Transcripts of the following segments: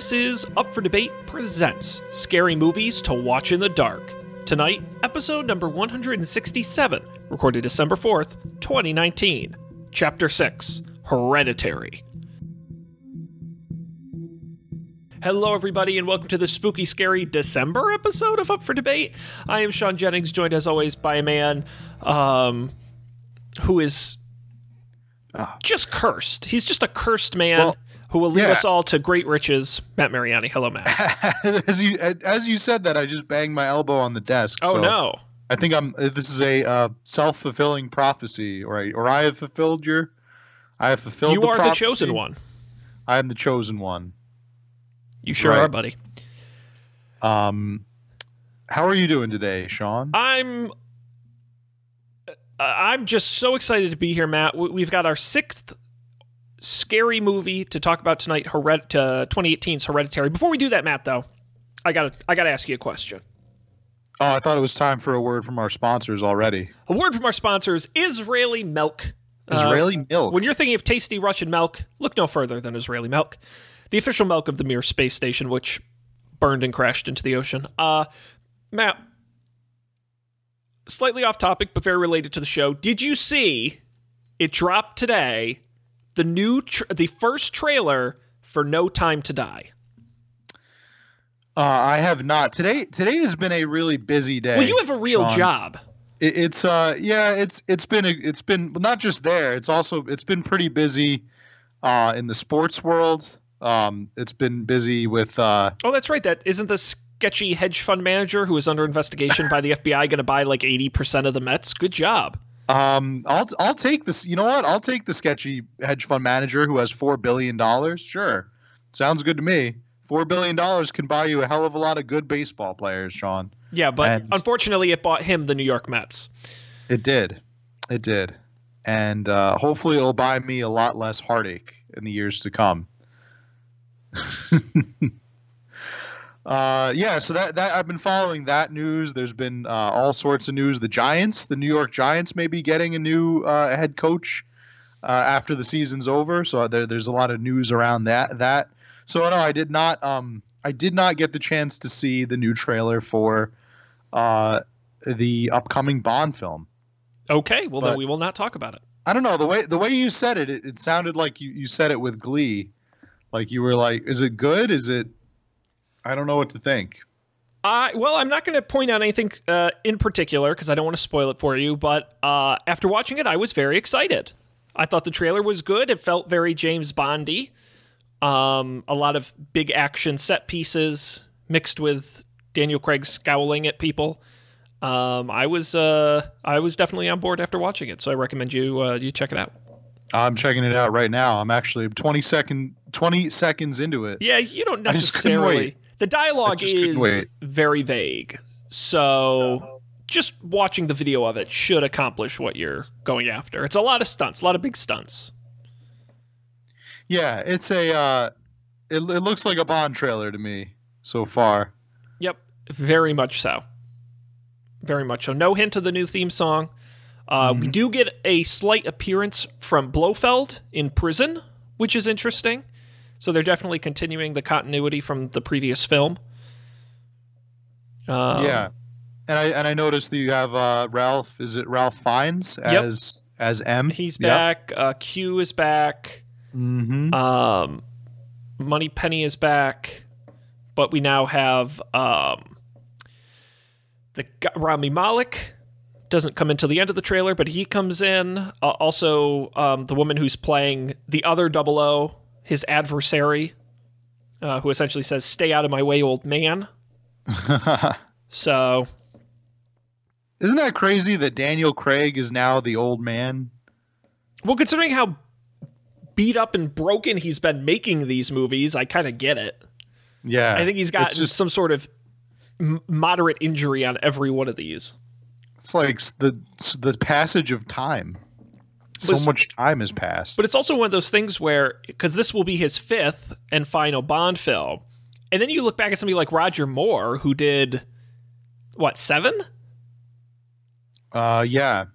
This is Up for Debate Presents Scary Movies to Watch in the Dark. Tonight, episode number 167, recorded December 4th, 2019. Chapter 6 Hereditary. Hello, everybody, and welcome to the spooky, scary December episode of Up for Debate. I am Sean Jennings, joined as always by a man um, who is just cursed. He's just a cursed man Well, who will lead yeah. us all to great riches. Matt Mariani. Hello, Matt. as you as you said that, I just banged my elbow on the desk. Oh, so no. I think I'm. This is a uh, self fulfilling prophecy, or I, or I have fulfilled your. I have fulfilled. You the are the chosen one. I am the chosen one. You sure right. are, buddy. Um, how are you doing today, Sean? I'm. uh, I'm just so excited to be here, Matt. We've got our sixth scary movie to talk about tonight, Hered- uh, 2018's Hereditary. Before we do that, Matt, though, I gotta I gotta ask you a question. Oh, I thought it was time for a word from our sponsors already. A word from our sponsors: Israeli Milk. Uh, Israeli milk. When you're thinking of tasty Russian milk, look no further than Israeli milk, the official milk of the Mir space station, which burned and crashed into the ocean. Uh, Matt, slightly off topic, but very related to the show. Did you see it dropped today? The new, tr- the first trailer for No Time to Die. uh, I have not today. Today has been a really busy day. Well, you have a real Sean. job. It, it's uh yeah it's it's been a, it's been not just there it's also it's been pretty busy uh in the sports world um it's been busy with uh Oh, that's right. That isn't the sketchy hedge fund manager who is under investigation by the FBI going to buy like eighty percent of the Mets? Good job. Um I'll I'll take this you know what? I'll take the sketchy hedge fund manager who has 4 billion dollars. Sure. Sounds good to me. 4 billion dollars can buy you a hell of a lot of good baseball players Sean. Yeah, but And- unfortunately, it bought him the New York Mets. it did. It did. And uh hopefully it'll buy me a lot less heartache in the years to come Uh, yeah, so that that I've been following that news. There's been uh, all sorts of news. The Giants, the New York Giants, may be getting a new uh, head coach uh, after the season's over. So there, there's a lot of news around that. That so no, I did not. Um, I did not get the chance to see the new trailer for uh, the upcoming Bond film. Okay, well then we will not talk about it. I don't know the way the way you said it. It, it sounded like you, you said it with glee, like you were like, "Is it good? Is it?" I don't know what to think. I well, I'm not going to point out anything uh, in particular because I don't want to spoil it for you. But uh, after watching it, I was very excited. I thought the trailer was good. It felt very James Bondy. Um, a lot of big action set pieces mixed with Daniel Craig scowling at people. Um, I was uh, I was definitely on board after watching it, so I recommend you uh, you check it out. I'm checking it out right now. I'm actually 20 second 20 seconds into it. Yeah, you don't I just couldn't necessarily. Wait. The dialogue is very vague. So just watching the video of it should accomplish what you're going after. It's a lot of stunts, a lot of big stunts. Yeah, it's a uh it, it looks like a Bond trailer to me so far. Yep, very much so. Very much so. No hint of the new theme song. Uh, We do get a slight appearance from Blofeld in prison, which is interesting. So they're definitely continuing the continuity from the previous film. Um, yeah. And I and I noticed that you have uh Ralph is it Ralph Fiennes as as M? He's back. Uh, Q is back. Mm-hmm. Um, Moneypenny is back, but we now have um, the Rami Malek doesn't come until the end of the trailer, but he comes in. Uh, also, um, the woman who's playing the other Double O, his adversary, uh, who essentially says, "Stay out of my way, old man." So Isn't that crazy that Daniel Craig is now the old man? Well, considering how beat up and broken he's been making these movies, I kind of get it. Yeah. I think he's got just- some sort of moderate injury on every one of these. It's like the the passage of time. So much time has passed. But it's also one of those things where, because this will be his fifth and final Bond film, and then you look back at somebody like Roger Moore, who did what seven, uh, yeah,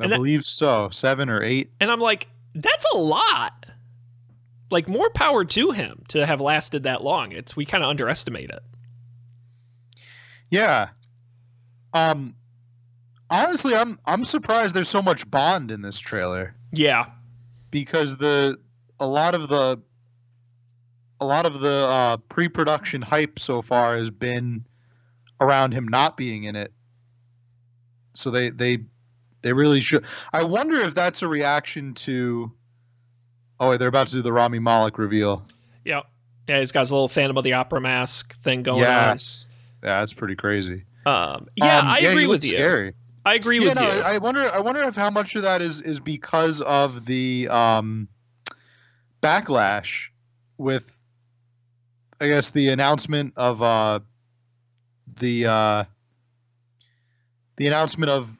I that- believe so. Seven or eight. and I'm like, that's a lot. like more power to him to have lasted that long. It's we kind of underestimate it. Yeah. Um honestly, I'm I'm surprised there's so much Bond in this trailer Yeah. because the a lot of the a lot of the uh, pre-production hype so far has been around him not being in it. So they they they really should. I wonder if that's a reaction to. Oh, wait, they're about to do the Rami Malek reveal. Yeah. Yeah, he's got his little Phantom of the Opera mask thing going yes, yeah, that's pretty crazy. Um, yeah, Um, I he agree with you. Scary. I agree yeah, with no, you. I wonder. I wonder if how much of that is is because of the um, backlash with, I guess, the announcement of uh, the uh, the announcement of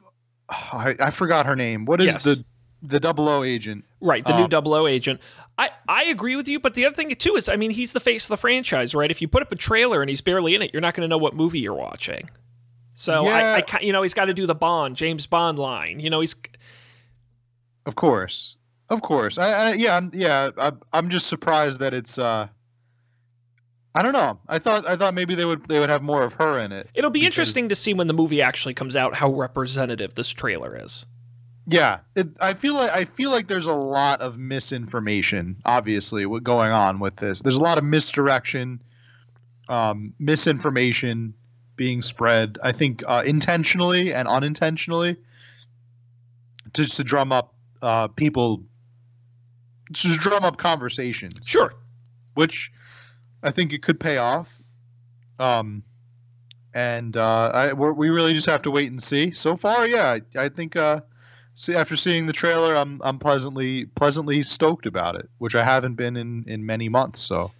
I, I forgot her name. What is Yes. the the double O agent? Right, the Um, new Double O agent. I, I agree with you, but the other thing too is, I mean, he's the face of the franchise, right? If you put up a trailer and he's barely in it, you're not going to know what movie you're watching. So I, Yeah. I, ki- you know, he's got to do the Bond, James Bond line. You know, he's Of course, of course. I, I yeah, I'm, yeah. I, I'm just surprised that it's. uh I don't know. I thought I thought maybe they would they would have more of her in it. it'll be Because- interesting to see when the movie actually comes out how representative this trailer is. Yeah, it, I feel like I feel like there's a lot of misinformation, obviously, what going on with this. There's a lot of misdirection, um, misinformation being spread. I think uh, intentionally and unintentionally, just to drum up uh, people, just to drum up conversations Sure. which I think it could pay off. Um, and uh, I we're, we really just have to wait and see. So far, yeah, I, I think uh, see after seeing the trailer, I'm I'm pleasantly pleasantly stoked about it, which I haven't been in in many months. So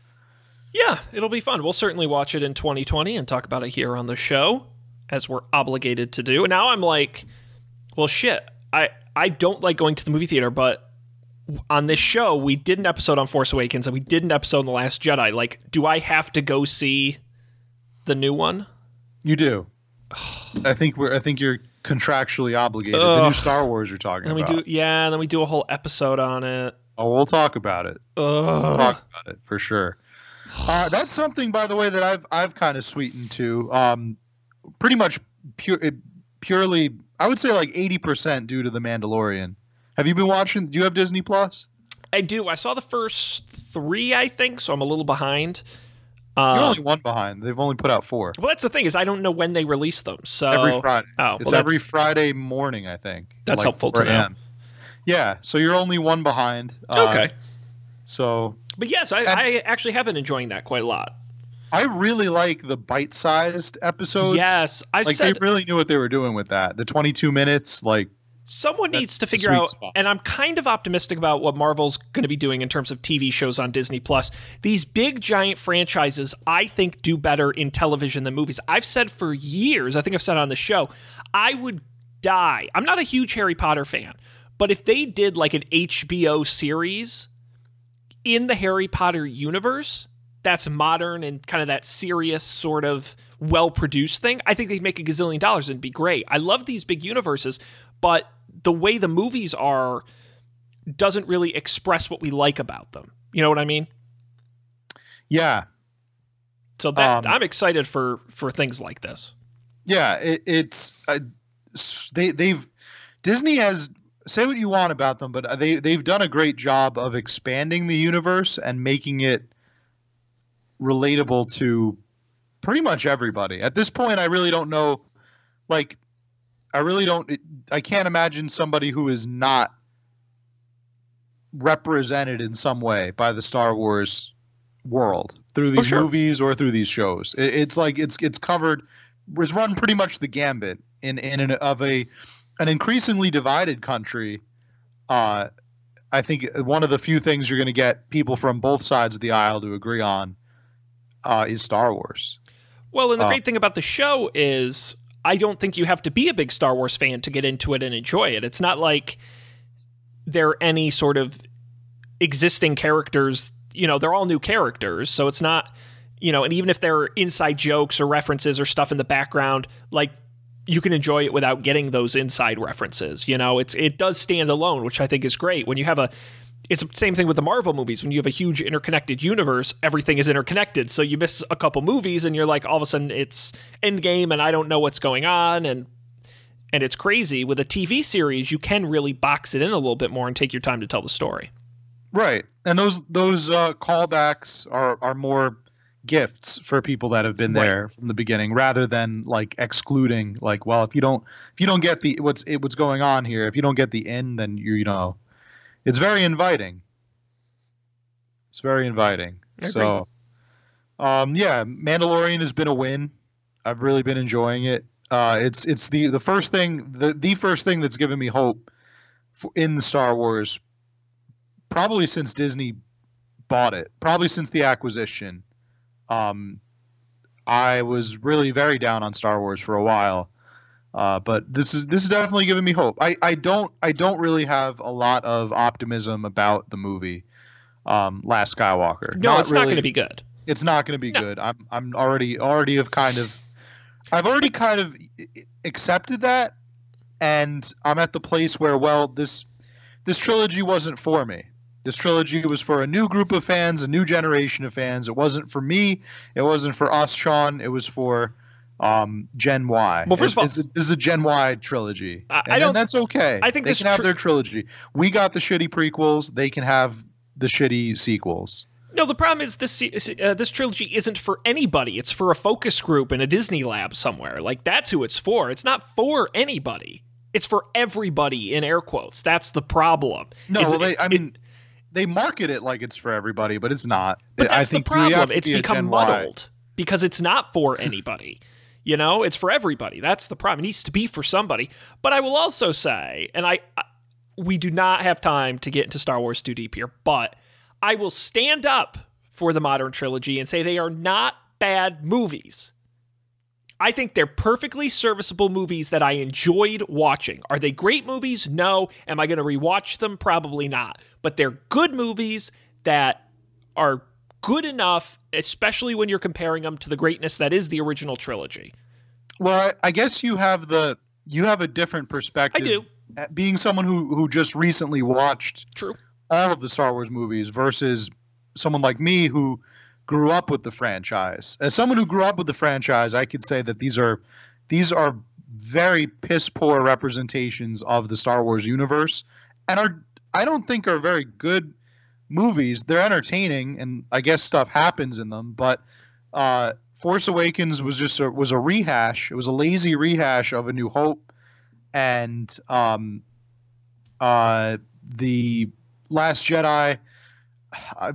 Yeah, it'll be fun. We'll certainly watch it in 2020 and talk about it here on the show, as we're obligated to do. And now I'm like, well, shit. I I don't like going to the movie theater, but on this show we did an episode on Force Awakens and we did an episode on the Last Jedi. Like, do I have to go see the new one? you do. I think we're I think you're contractually obligated. The new Star Wars you're talking And we about. do, yeah, and then we do a whole episode on it. oh, we'll talk about it. Ugh. talk about it for sure. Uh, that's something, by the way, that I've I've kind of sweetened to. Um, pretty much pure, purely, I would say like eighty percent due to the Mandalorian. Have you been watching? Do you have Disney Plus? I do. I saw the first three, I think, so I'm a little behind. You're Uh, only one behind. They've only put out four well, that's the thing is I don't know when they release them. So every Friday. Oh, it's every Friday morning, I think. That's like helpful to 4 know. Yeah, so you're only one behind. Uh, okay. So But yes, I, I actually have been enjoying that quite a lot. I really like the bite-sized episodes. yes, I've like said they really knew what they were doing with that. The 22 minutes, like someone needs to figure out, spot. and I'm kind of optimistic about what Marvel's going to be doing in terms of TV shows on Disney Plus. These big giant franchises, I think, do better in television than movies. I've said for years, I think I've said on the show, I would die. I'm not a huge Harry Potter fan, but if they did like an HBO series in the Harry Potter universe, that's modern and kind of that serious sort of well produced thing, I think they'd make a gazillion dollars and be great. I love these big universes, but the way the movies are doesn't really express what we like about them. You know what I mean? yeah, So that Um, I'm excited for for things like this. Yeah, it, it's uh, they they've Disney has say what you want about them, but they they've done a great job of expanding the universe and making it relatable to pretty much everybody. At this point, I really don't know, like, I really don't, I can't imagine somebody who is not represented in some way by the Star Wars world through these sure. movies or through these shows. It, it's like it's it's covered, it's run pretty much the gambit in in an, of a an increasingly divided country. Uh, I think one of the few things you're going to get people from both sides of the aisle to agree on uh, is Star Wars. Well, and the Oh. great thing about the show is I don't think you have to be a big Star Wars fan to get into it and enjoy it. It's not like there are any sort of existing characters, you know, they're all new characters, so it's not, you know, and even if there are inside jokes or references or stuff in the background, like you can enjoy it without getting those inside references. You know, it's it does stand alone, which I think is great. When you have a it's the same thing with the Marvel movies. When you have a huge interconnected universe, everything is interconnected. So you miss a couple movies, and you're like, all of a sudden it's Endgame, and I don't know what's going on, and and it's crazy. With a TV series, you can really box it in a little bit more and take your time to tell the story. Right, and those those uh, callbacks are are more gifts for people that have been there right. from the beginning, rather than like excluding. Like, well, if you don't if you don't get the what's it, what's going on here, if you don't get the end, then you you know, it's very inviting. It's very inviting. So, um, yeah, Mandalorian has been a win. I've really been enjoying it. Uh, it's it's the the first thing the the first thing that's given me hope in the Star Wars probably since Disney bought it, probably since the acquisition. Um, I was really very down on Star Wars for a while, uh, but this is this is definitely giving me hope. I, I don't I don't really have a lot of optimism about the movie, um, Last Skywalker. No, not it's really, not going to be good. It's not going to be no. good. I'm I'm already already have kind of, I've already kind of accepted that, and I'm at the place where well this this trilogy wasn't for me. This trilogy was for a new group of fans, a new generation of fans. It wasn't for me. It wasn't for us, Sean. It was for um, Gen Y. Well, first of all, this is a Gen Y trilogy. I, I don't. That's okay. I think they can have their trilogy. We got the shitty prequels. They can have the shitty sequels. No, the problem is this uh, this trilogy isn't for anybody. It's for a focus group in a Disney lab somewhere. Like that's who it's for. It's not for anybody. It's for everybody in air quotes. That's the problem. No, well, they, I mean. It, they market it like it's for everybody, but it's not. But that's I think the problem. It's be become muddled y. because it's not for anybody. you know, it's for everybody. That's the problem. It needs to be for somebody. But I will also say, and I, I we do not have time to get into Star Wars too deep here, but I will stand up for the modern trilogy and say they are not bad movies. I think they're perfectly serviceable movies that I enjoyed watching. Are they great movies? No. Am I going to rewatch them? Probably not. But they're good movies that are good enough, especially when you're comparing them to the greatness that is the original trilogy. Well, I guess you have the you have a different perspective. I do. Being someone who who just recently watched True. all of the Star Wars movies versus someone like me who grew up with the franchise. As someone who grew up with the franchise, I could say that these are these are very piss poor representations of the Star Wars universe and are I don't think are very good movies. They're entertaining and I guess stuff happens in them, but uh, Force Awakens was just a, was a rehash. It was a lazy rehash of A New Hope and um, uh, the Last Jedi I,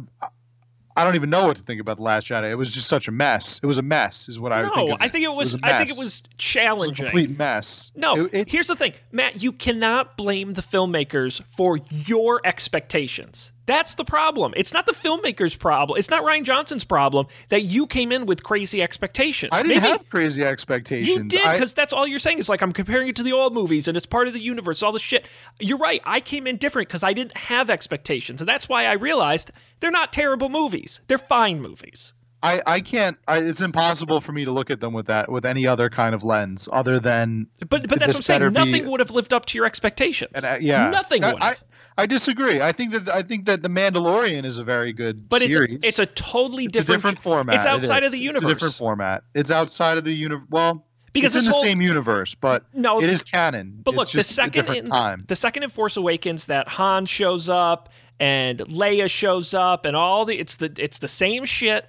I don't even know what to think about the Last Jedi. It was just such a mess. It was a mess, is what I no, think. No, I think it was. was I think it was challenging. It was complete mess. No, it, it, here's the thing, Matt. You cannot blame the filmmakers for your expectations. That's the problem. It's not the filmmaker's problem. It's not Rian Johnson's problem that you came in with crazy expectations. I didn't Maybe have crazy expectations. You did because that's all you're saying is like I'm comparing it to the old movies and it's part of the universe, all the shit. You're right. I came in different because I didn't have expectations, and that's why I realized they're not terrible movies. They're fine movies. I, I can't. I, it's impossible for me to look at them with that with any other kind of lens other than. But but that's what I'm saying. Nothing be, would have lived up to your expectations. And, uh, yeah, nothing would. I, I disagree. I think that I think that the Mandalorian is a very good but series. it's a, it's a totally it's different, a different format. It's outside of the universe. It's a different format. It's outside of the universe. Well, because it's in the whole, same universe, but no, it is canon. But look, the second in, time. the second in Force Awakens that Han shows up and Leia shows up and all the it's the it's the same shit.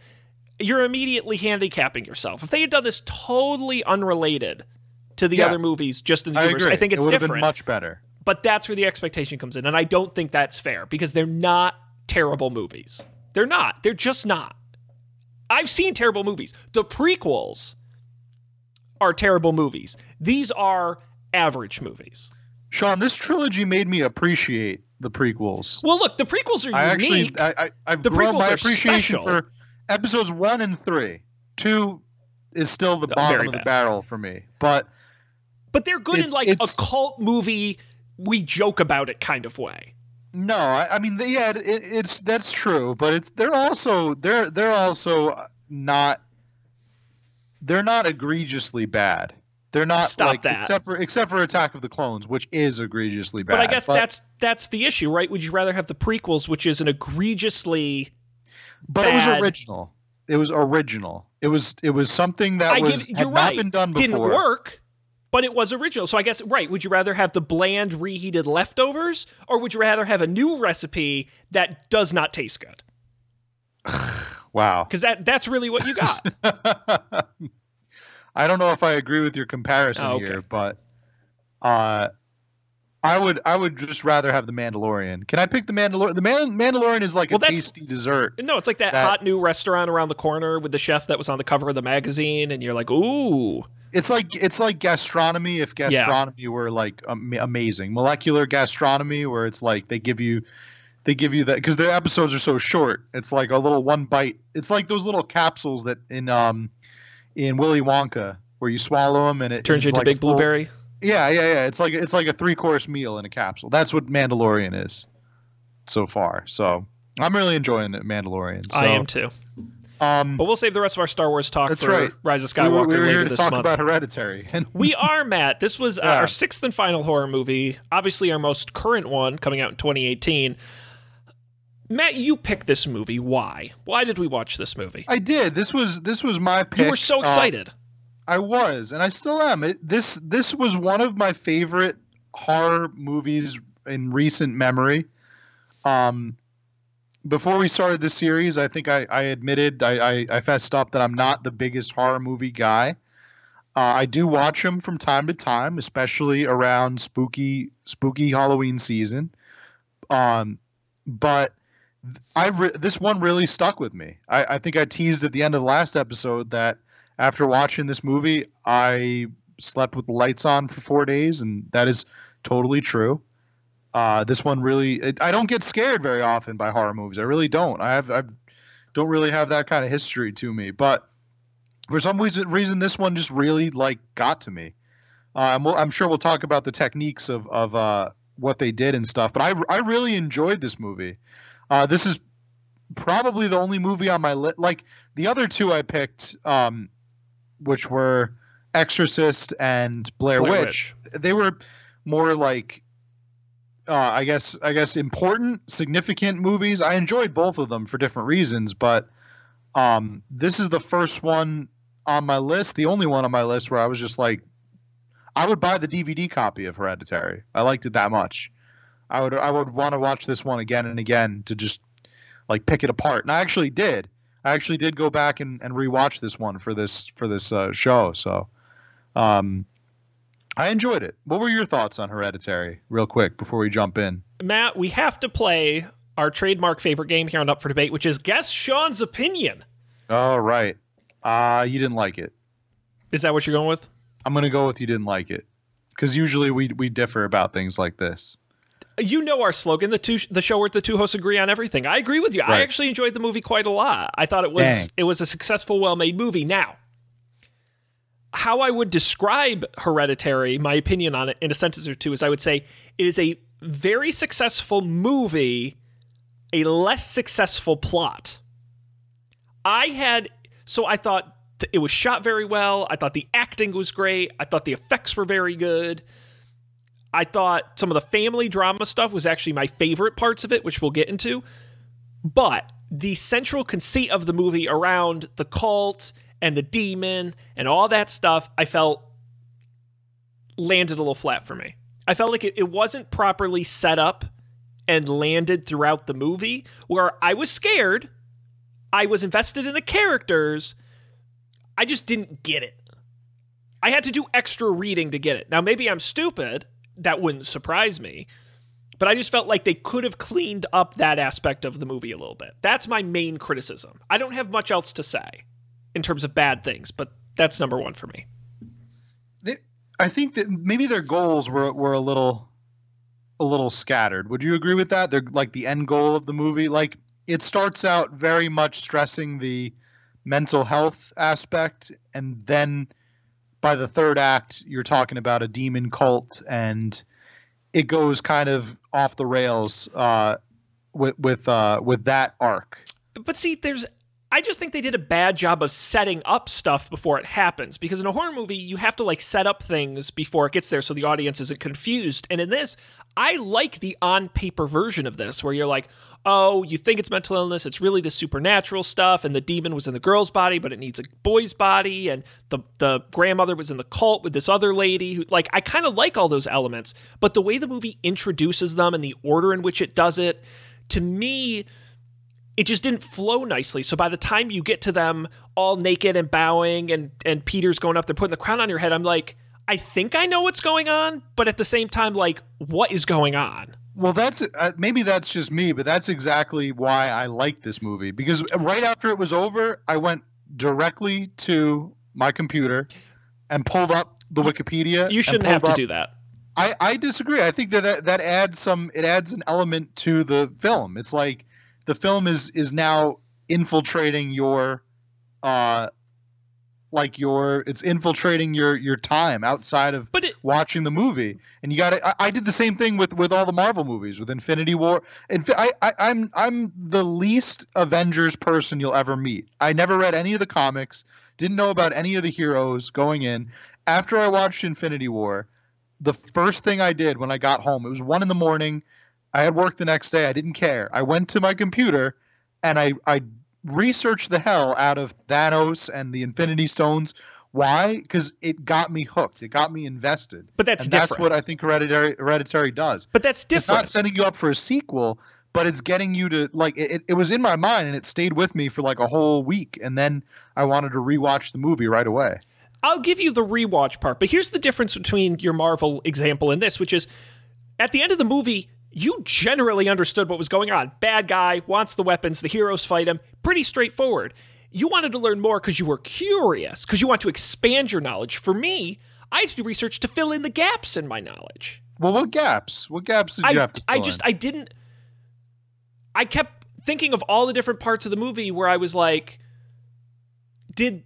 You're immediately handicapping yourself. If they had done this totally unrelated to the yes. other movies, just in the I universe, agree. I think it's it different. Been much better. But that's where the expectation comes in. And I don't think that's fair because they're not terrible movies. They're not. They're just not. I've seen terrible movies. The prequels are terrible movies. These are average movies. Sean, this trilogy made me appreciate the prequels. Well, look, the prequels are I unique. actually, I, I, have the grown prequels my appreciation special. for episodes one and three. Two is still the bottom of the barrel for me, but but they're good in like a cult movie, we joke about it kind of way. No, I, I mean, yeah, it, it's that's true, but it's they're also they're they're also not they're not egregiously bad. They're not Stop like that. except for except for Attack of the Clones, which is egregiously bad. But I guess that's that's the issue, right? Would you rather have the prequels, which is an egregiously but it was original. It was original. It was it was something that I was had you're not right. been done before. Didn't work, but it was original. So I guess right. Would you rather have the bland reheated leftovers, or would you rather have a new recipe that does not taste good? Wow. Because that that's really what you got. I don't know if I agree with your comparison Oh, okay. here, but uh, I would I would just rather have the Mandalorian. Can I pick the Mandalorian? The Man- Mandalorian is like Well, a tasty dessert. no, it's like that, That- hot new restaurant around the corner with the chef that was on the cover of the magazine, and you're like, ooh, It's like it's like gastronomy if Yeah. gastronomy were like am- amazing. Molecular gastronomy where it's like they give you they give you that because the episodes are so short. It's like a little one bite. It's like those little capsules that in um in Willy Wonka where you swallow them and it turns you into like a big full- blueberry. Yeah, yeah, yeah. It's like it's like a three course meal in a capsule. That's what Mandalorian is so far. So I'm really enjoying it, Mandalorian. So, I am too. Um, But we'll save the rest of our Star Wars talk for right. Rise of we Skywalker were, we were later this talk month. about Hereditary, and We are, Matt. This was uh, Yeah. our sixth and final horror movie, obviously our most current one coming out in 2018. Matt, you picked this movie. Why? Why did we watch this movie? I did. This was this was my pick. You were so Uh, excited. I was, and I still am. It, this this was one of my favorite horror movies in recent memory. Um, before we started this series, I think I, I admitted I, I, I fessed up that I'm not the biggest horror movie guy. Uh, I do watch them from time to time, especially around spooky spooky Halloween season. Um, but I re- this one really stuck with me. I, I think I teased at the end of the last episode that after watching this movie, I slept with the lights on for four days, and that is totally true. Uh, this one really, it, I don't get scared very often by horror movies. I really don't. I have, I don't really have that kind of history to me. But for some reason, reason this one just really like got to me. Uh, we'll, I'm sure we'll talk about the techniques of of uh, what they did and stuff. But I, I really enjoyed this movie. Uh, this is probably the only movie on my list. Like the other two I picked, um, which were Exorcist and Blair, Blair Witch. They were more like, uh, I guess, I guess important, significant movies. I enjoyed both of them for different reasons, but um, this is the first one on my list, the only one on my list where I was just like, I would buy the DVD copy of Hereditary. I liked it that much. I would, I would want to watch this one again and again to just like pick it apart. And I actually did. I actually did go back and, and rewatch this one for this for this uh, show. So, um, I enjoyed it. What were your thoughts on Hereditary, real quick, before we jump in? Matt, we have to play our trademark favorite game here on Up for Debate, which is Guess Sean's Opinion. All right. Uh, you didn't like it. Is that what you're going with? I'm gonna go with you didn't like it, because usually we we differ about things like this. You know our slogan, the two, the show where the two hosts agree on everything. I agree with you. I actually enjoyed the movie quite a lot. I thought it was Dang. it was a successful, well-made movie. Now, how I would describe Hereditary, my opinion on it in a sentence or two is I would say it is a very successful movie, a less successful plot. I had so I thought it was shot very well. I thought the acting was great. I thought the effects were very good. I thought some of the family drama stuff was actually my favorite parts of it, which we'll get into. But the central conceit of the movie around the cult and the demon and all that stuff, I felt landed a little flat for me. I felt like it, it wasn't properly set up and landed throughout the movie, where I was scared, I was invested in the characters, I just didn't get it. I had to do extra reading to get it. Now, maybe I'm stupid. That wouldn't surprise me. But I just felt like they could have cleaned up that aspect of the movie a little bit. That's my main criticism. I don't have much else to say in terms of bad things, but that's number one for me. I think that maybe their goals were were a little a little scattered. Would you agree with that? They're like the end goal of the movie. Like it starts out very much stressing the mental health aspect, and then by the third act, you're talking about a demon cult, and it goes kind of off the rails uh, with with uh, with that arc. But see, there's I just think they did a bad job of setting up stuff before it happens because in a horror movie you have to like set up things before it gets there so the audience isn't confused. And in this, I like the on paper version of this where you're like, "Oh, you think it's mental illness, it's really the supernatural stuff and the demon was in the girl's body, but it needs a boy's body and the the grandmother was in the cult with this other lady who like I kind of like all those elements, but the way the movie introduces them and the order in which it does it to me it just didn't flow nicely. So by the time you get to them all naked and bowing and and Peter's going up there putting the crown on your head, I'm like, I think I know what's going on, but at the same time like what is going on? Well, that's uh, maybe that's just me, but that's exactly why I like this movie because right after it was over, I went directly to my computer and pulled up the Wikipedia. You shouldn't have to up, do that. I, I disagree. I think that, that that adds some it adds an element to the film. It's like the film is is now infiltrating your uh like your it's infiltrating your your time outside of but it, watching the movie. And you got I, I, did the same thing with with all the marvel movies with infinity war. And I, I i'm i'm the least avengers person you'll ever meet. I never read any of the comics didn't know about any of the heroes going in. After i watched infinity war the first thing i did when i got home it was one in the morning I had work the next day. I didn't care. I went to my computer and I, I researched the hell out of Thanos and the Infinity Stones. Why? Because it got me hooked. It got me invested. But that's and different. That's what I think Hereditary, Hereditary does. But that's different. It's not setting you up for a sequel, but it's getting you to like it, it was in my mind and it stayed with me for like a whole week and then I wanted to rewatch the movie right away. I'll give you the rewatch part, but here's the difference between your Marvel example and this, which is at the end of the movie, you generally understood what was going on. Bad guy wants the weapons, the heroes fight him. Pretty straightforward. You wanted to learn more because you were curious, because you want to expand your knowledge. For me, I had to do research to fill in the gaps in my knowledge. Well, what gaps? What gaps did you I, have to I just, in? I didn't. I kept thinking of all the different parts of the movie where I was like, did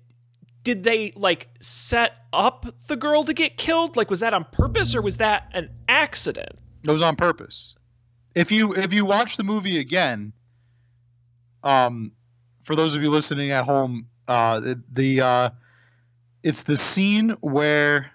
did they like set up the girl to get killed? Like, was that on purpose or was that an accident? It was on purpose if you if you watch the movie again, um, for those of you listening at home, uh, the, the uh, it's the scene where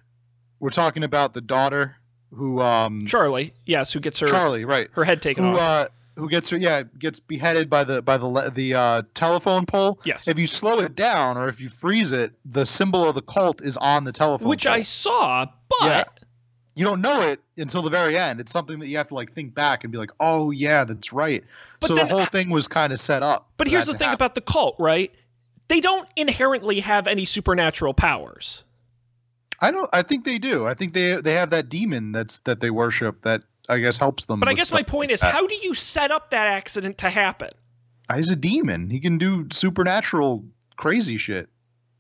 we're talking about the daughter who um Charlie, yes, who gets her Charlie, right, her head taken who, off. Uh, who gets her? Yeah, gets beheaded by the by the the uh, telephone pole. Yes. If you slow it down or if you freeze it, the symbol of the cult is on the telephone. Which pole. I saw, but yeah you don't know it until the very end. It's something that you have to like think back and be like, "Oh yeah, that's right." But so then, the whole thing was kind of set up. But here's the thing happen. about the cult, right? They don't inherently have any supernatural powers. I don't. I think they do. I think they they have that demon that's that they worship that I guess helps them. But I guess my point like is, that. how do you set up that accident to happen? Uh, he's a demon. He can do supernatural crazy shit.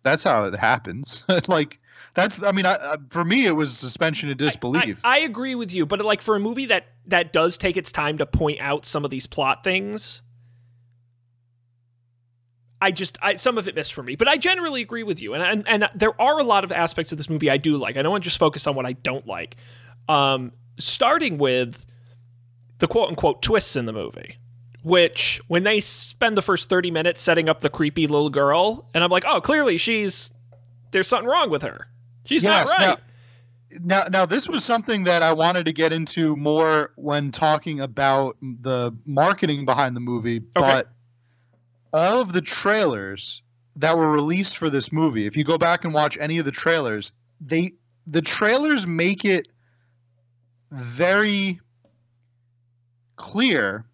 That's how it happens. like that's I mean, I, for me, it was suspension of disbelief. I, I, agree with you, but like for a movie that that does take its time to point out some of these plot things, I just I, some of it missed for me. But I generally agree with you, and, and and there are a lot of aspects of this movie I do like. I don't want to just focus on what I don't like. Um, starting with the quote unquote twists in the movie which when they spend the first 30 minutes setting up the creepy little girl and i'm like oh clearly she's there's something wrong with her She's yes, not right. Now, now, now, this was something that I wanted to get into more when talking about the marketing behind the movie, okay. but all of the trailers that were released for this movie, if you go back and watch any of the trailers, they the trailers make it very clear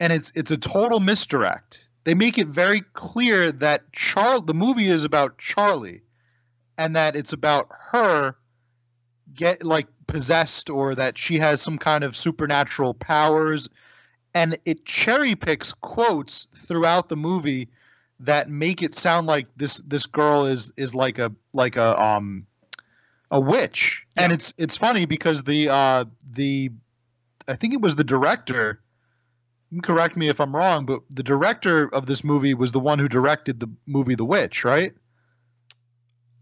and it's it's a total misdirect. They make it very clear that Char the movie is about Charlie and that it's about her get like possessed or that she has some kind of supernatural powers. And it cherry picks quotes throughout the movie that make it sound like this this girl is is like a like a um a witch. Yeah. and it's it's funny because the uh the i think it was the director you can correct me if i'm wrong but the director of this movie was the one who directed the movie the witch right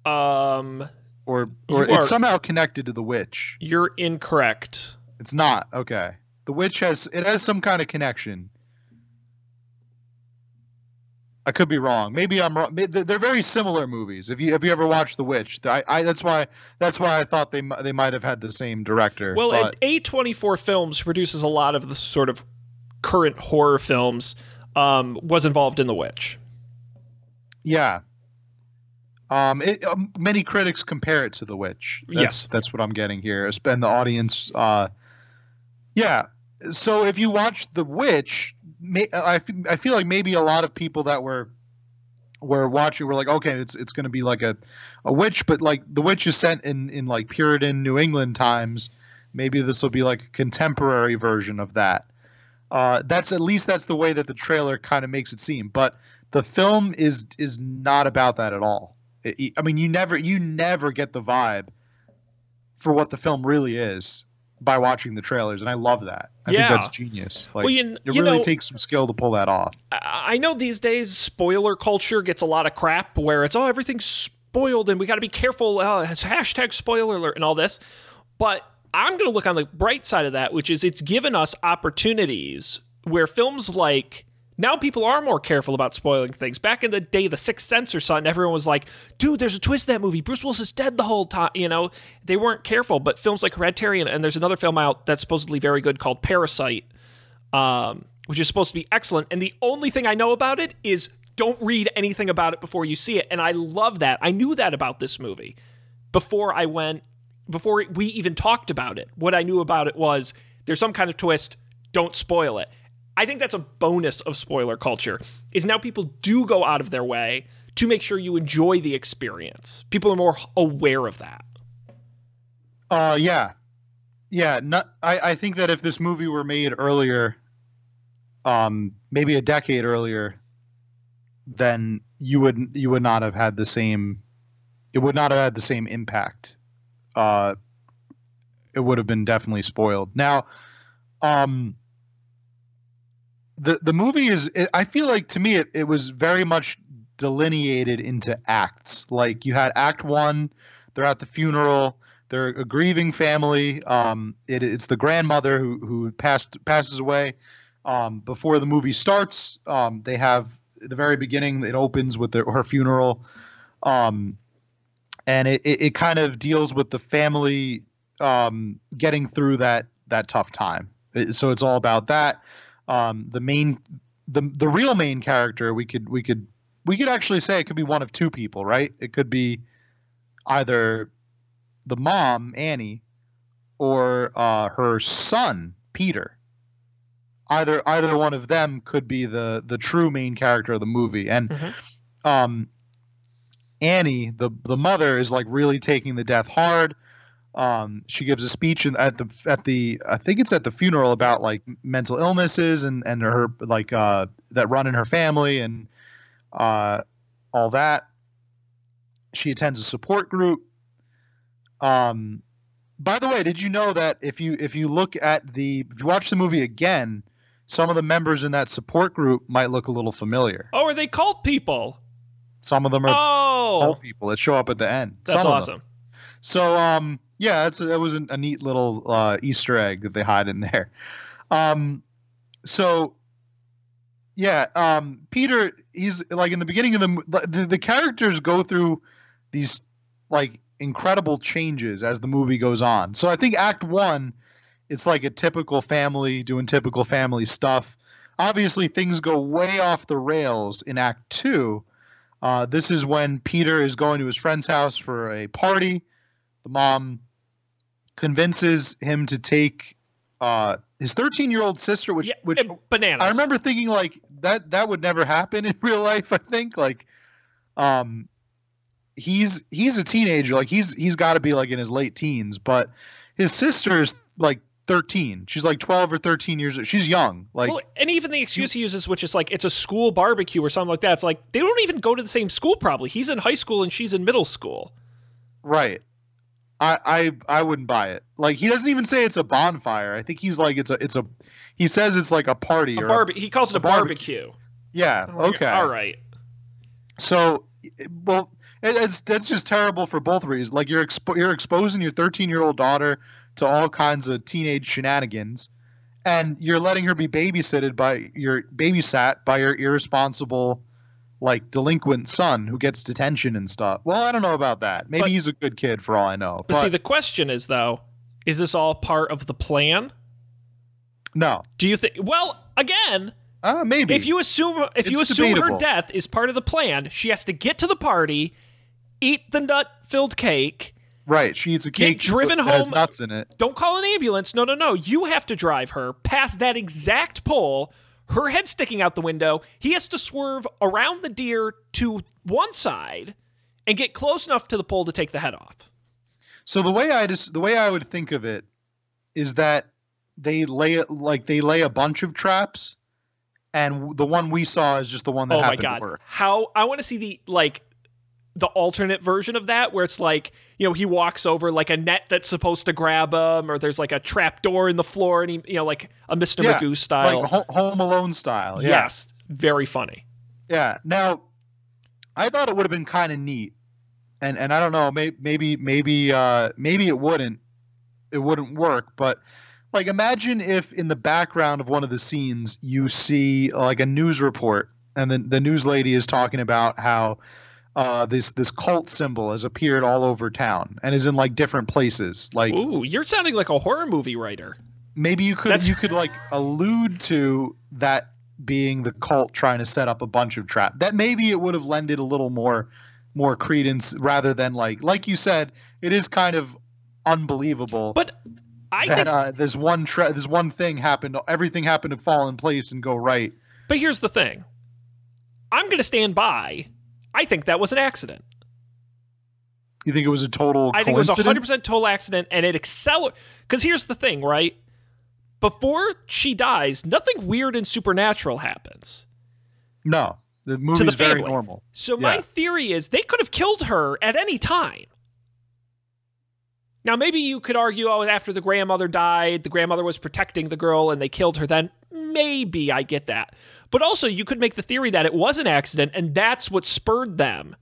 um, or or it's are, somehow connected to the witch. You're incorrect. It's not okay. The witch has it has some kind of connection. I could be wrong. Maybe I'm wrong. They're very similar movies. If you have you ever watched The Witch, I, I that's why that's why I thought they they might have had the same director. Well, but... A24 Films produces a lot of the sort of current horror films. Um, was involved in The Witch. Yeah. Um, it, um, many critics compare it to The Witch. That's, yes, that's what I'm getting here. Spend the audience. Uh, yeah. So if you watch The Witch, may, I, I feel like maybe a lot of people that were were watching were like, okay, it's it's going to be like a a witch, but like the witch is set in in like Puritan New England times. Maybe this will be like a contemporary version of that. Uh, that's at least that's the way that the trailer kind of makes it seem. But the film is is not about that at all. I mean, you never you never get the vibe for what the film really is by watching the trailers, and I love that. I yeah. think that's genius. Like, well, you, it really know, takes some skill to pull that off. I know these days spoiler culture gets a lot of crap where it's oh everything's spoiled and we got to be careful. Uh, hashtag spoiler alert and all this, but I'm going to look on the bright side of that, which is it's given us opportunities where films like now people are more careful about spoiling things. Back in the day, The Sixth Sense or something, everyone was like, dude, there's a twist in that movie. Bruce Willis is dead the whole time. You know, they weren't careful. But films like Hereditary, and, and there's another film out that's supposedly very good called Parasite, um, which is supposed to be excellent. And the only thing I know about it is don't read anything about it before you see it. And I love that. I knew that about this movie before I went, before we even talked about it. What I knew about it was there's some kind of twist, don't spoil it. I think that's a bonus of spoiler culture. Is now people do go out of their way to make sure you enjoy the experience. People are more aware of that. Uh, yeah, yeah. Not, I, I think that if this movie were made earlier, um, maybe a decade earlier, then you would you would not have had the same. It would not have had the same impact. Uh, it would have been definitely spoiled. Now, um, the the movie is i feel like to me it, it was very much delineated into acts. Like you had act one they're at the funeral they're a grieving family um, it, it's the grandmother who who passed passes away. Um, before the movie starts um, they have the very beginning it opens with the, her funeral. Um, and it, it, it, kind of deals with the family um, getting through that that tough time. So it's all about that um, the main the the real main character we could we could we could actually say it could be one of two people right? It could be either the mom annie or uh, her son peter. Either either one of them could be the the true main character of the movie. And mm-hmm. um annie the the mother is like really taking the death hard um, she gives a speech at the at the I think it's at the funeral about like mental illnesses and and her like uh, that run in her family and uh, all that. She attends a support group. Um, by the way, did you know that if you if you look at the if you watch the movie again, some of the members in that support group might look a little familiar. Oh, are they cult people? Some of them are oh. cult people that show up at the end. That's some awesome. So um, yeah, that's that was a, a neat little uh, Easter egg that they hide in there. Um, so yeah, um, Peter, he's like in the beginning of the, the the characters go through these like incredible changes as the movie goes on. So I think Act One, it's like a typical family doing typical family stuff. Obviously, things go way off the rails in Act Two. Uh, this is when Peter is going to his friend's house for a party. The mom convinces him to take uh, his 13 year old sister, which yeah, which bananas. I remember thinking like that that would never happen in real life. I think like, um, he's he's a teenager, like he's he's got to be like in his late teens, but his sister's like 13. She's like 12 or 13 years old. She's young. Like well, and even the excuse he uses which is like it's a school barbecue or something like that. It's like they don't even go to the same school probably. He's in high school and she's in middle school. Right. I, I I wouldn't buy it. Like he doesn't even say it's a bonfire. I think he's like it's a it's a he says it's like a party a or barbe- he calls it a, a barbecue. barbecue. Oh, yeah. Okay. All right. So, well, it, it's that's just terrible for both reasons. Like you're expo- you're exposing your 13 year old daughter to all kinds of teenage shenanigans, and you're letting her be babysitted by your babysat by your irresponsible like delinquent son who gets detention and stuff. Well, I don't know about that. Maybe But- he's a good kid for all I know. But, see, the question is though, is this all part of the plan? no, Do you think? Well, again, uh, maybe if you assume if you It's assume her death is part of the plan, she has to get to the party, eat the nut-filled cake. right, she eats a cake. Get driven that has home- nuts in it. Don't call an ambulance. No, no, no. You have to drive her past that exact pole. Her head sticking out the window. He has to swerve around the deer to one side and get close enough to the pole to take the head off. So the way I just the way I would think of it is that they lay it like they lay a bunch of traps, and the one we saw is just the one that oh my happened god! to work. How I want to see the like the alternate version of that, where it's like you know he walks over like a net that's supposed to grab him, or there's like a trap door in the floor, and he you know like a Mr. Yeah, Magoo style. like Home Alone style. Yeah. Yes, very funny. Yeah. Now, I thought it would have been kind of neat, and and I don't know, maybe maybe maybe uh, maybe it wouldn't, it wouldn't work. But like, imagine if in the background of one of the scenes you see like a news report, and then the news lady is talking about how. Uh, this this cult symbol has appeared all over town and is in like different places. Like Ooh, you're sounding like a horror movie writer. maybe you could That's- you could like allude to that being the cult trying to set up a bunch of trap that maybe it would have lended a little more more credence rather than like like you said it is kind of unbelievable But I that think uh, this one tra- this one thing happened everything happened to fall in place and go right But here's the thing. I'm going to stand by. I think that was an accident. you think it was a total I think it was a 100% total accident and it accelerated. Because here's the thing, right? Before she dies, nothing weird and supernatural happens. no the movie's very family. normal So my theory is they could have killed her at any time. Now, maybe you could argue, oh, after the grandmother died, the grandmother was protecting the girl and they killed her then. Maybe I get that. But also, you could make the theory that it was an accident and that's what spurred them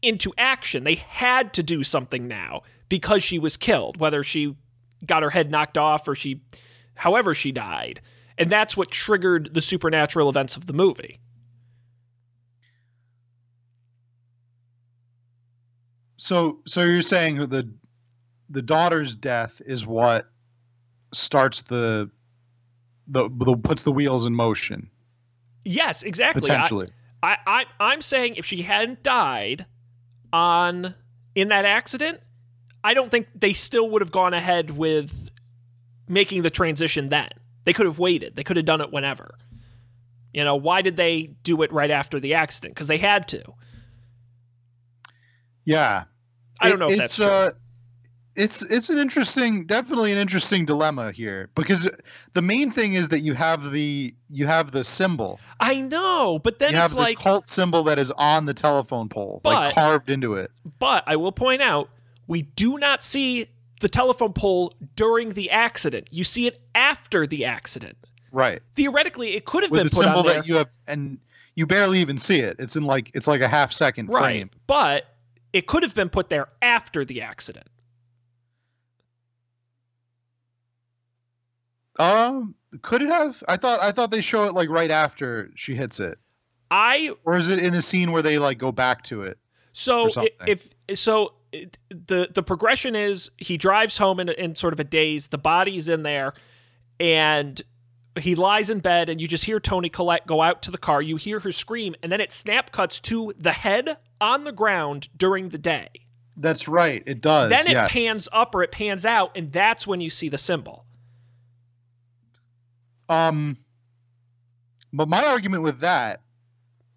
into action. They had to do something now because she was killed, whether she got her head knocked off or she, however, she died. And that's what triggered the supernatural events of the movie. So so you're saying the the daughter's death is what starts the the, the puts the wheels in motion Yes, exactly. I- potentially. I, I I'm saying if she hadn't died on in that accident, I don't think they still would have gone ahead with making the transition then. They could have waited. They could have done it whenever. You know, why did they do it right after the accident? Because they had to. yeah, I don't It- know if it's that's true. uh it's it's an interesting definitely an interesting dilemma here because the main thing is that you have the you have the symbol I know, but then you it's have the like cult symbol that is on the telephone pole like carved into it But I will point out, we do not see the telephone pole during the accident. You see it after the accident. right Theoretically, it could have with been the put symbol on there. that you have and you barely even see it it's in like it's like a half second right. frame But it could have been put there after the accident. Um, could it have? I thought I thought they show it like right after she hits it, I or is it in a scene where they like go back to it? so Or i- something. if so it, the the progression is he drives home in, in sort of a daze. The body's in there, and he lies in bed, and you just hear Toni Collette go out to the car. You hear her scream, and then it snap cuts to the head on the ground during the day. That's right. It does. then it yes. pans up or it pans out, and that's when you see the symbol. Um, but my argument with that,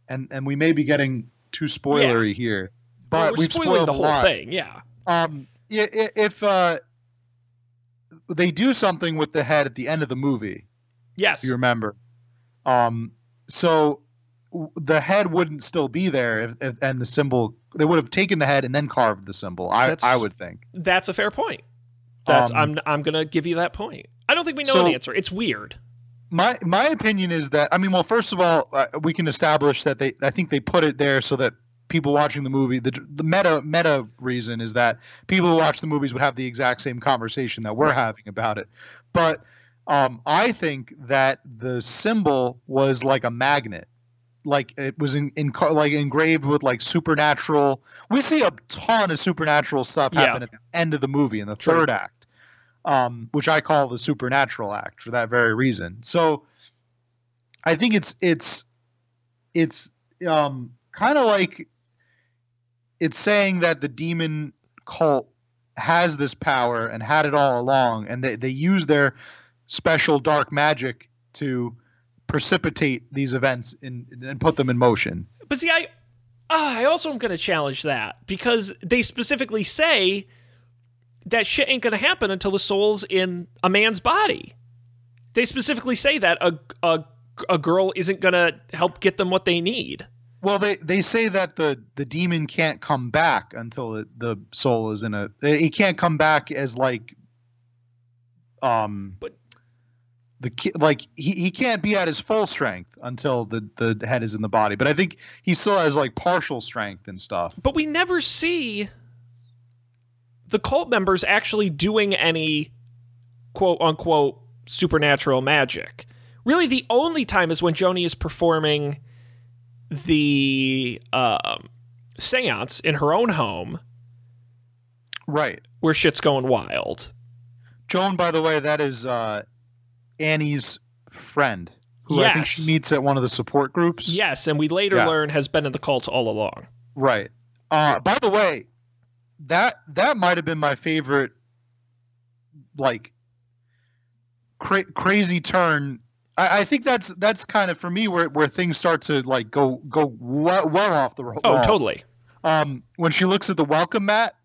and and we may be getting too spoilery here, but we've spoiling spoiled the whole lot. thing. Yeah. Um, if uh, they do something with the head at the end of the movie, Yes. if you remember, um, so the head wouldn't still be there, if, if, and the symbol they would have taken the head and then carved the symbol. I That's- I would think. That's a fair point. That's Um, I'm I'm gonna give you that point. I don't think we know So- an answer. It's weird. My my opinion is that I mean, well, first of all, uh, we can establish that they I think they put it there so that people watching the movie the the meta meta reason is that people who watch the movies would have the exact same conversation that we're having about it. But um, I think that the symbol was like a magnet like it was in, in like engraved with like supernatural. We see a ton of supernatural stuff Yeah. happen at the end of the movie in the True. third act, um, which I call the supernatural act for that very reason. So I think it's it's it's um, kind of like it's saying that the demon cult has this power and had it all along, and they, they use their special dark magic to precipitate these events in, and put them in motion. But see, I ah, I also am going to challenge that because they specifically say that shit ain't going to happen until the soul's in a man's body. They specifically say that a a, a girl isn't going to help get them what they need. Well, they, they say that the, the demon can't come back until it, the soul is in a. He can't come back as like. Um. But- the like he, he can't be at his full strength until the the head is in the body. But I think he still has like partial strength and stuff. But we never see the cult members actually doing any quote unquote supernatural magic. Really, the only time is when Joni is performing the um, seance in her own home Right. where shit's going wild. Joan, by the way, that is uh, Annie's friend, who I think she meets at one of the support groups. Yes, and we later Yeah. learn has been in the cult all along. Right. Uh, by the way, that that might have been my favorite, like, cra- crazy turn. I, I think that's that's kind of for me where where things start to like go go well, well off the road. Oh, walls. totally. Um, when she looks at the welcome mat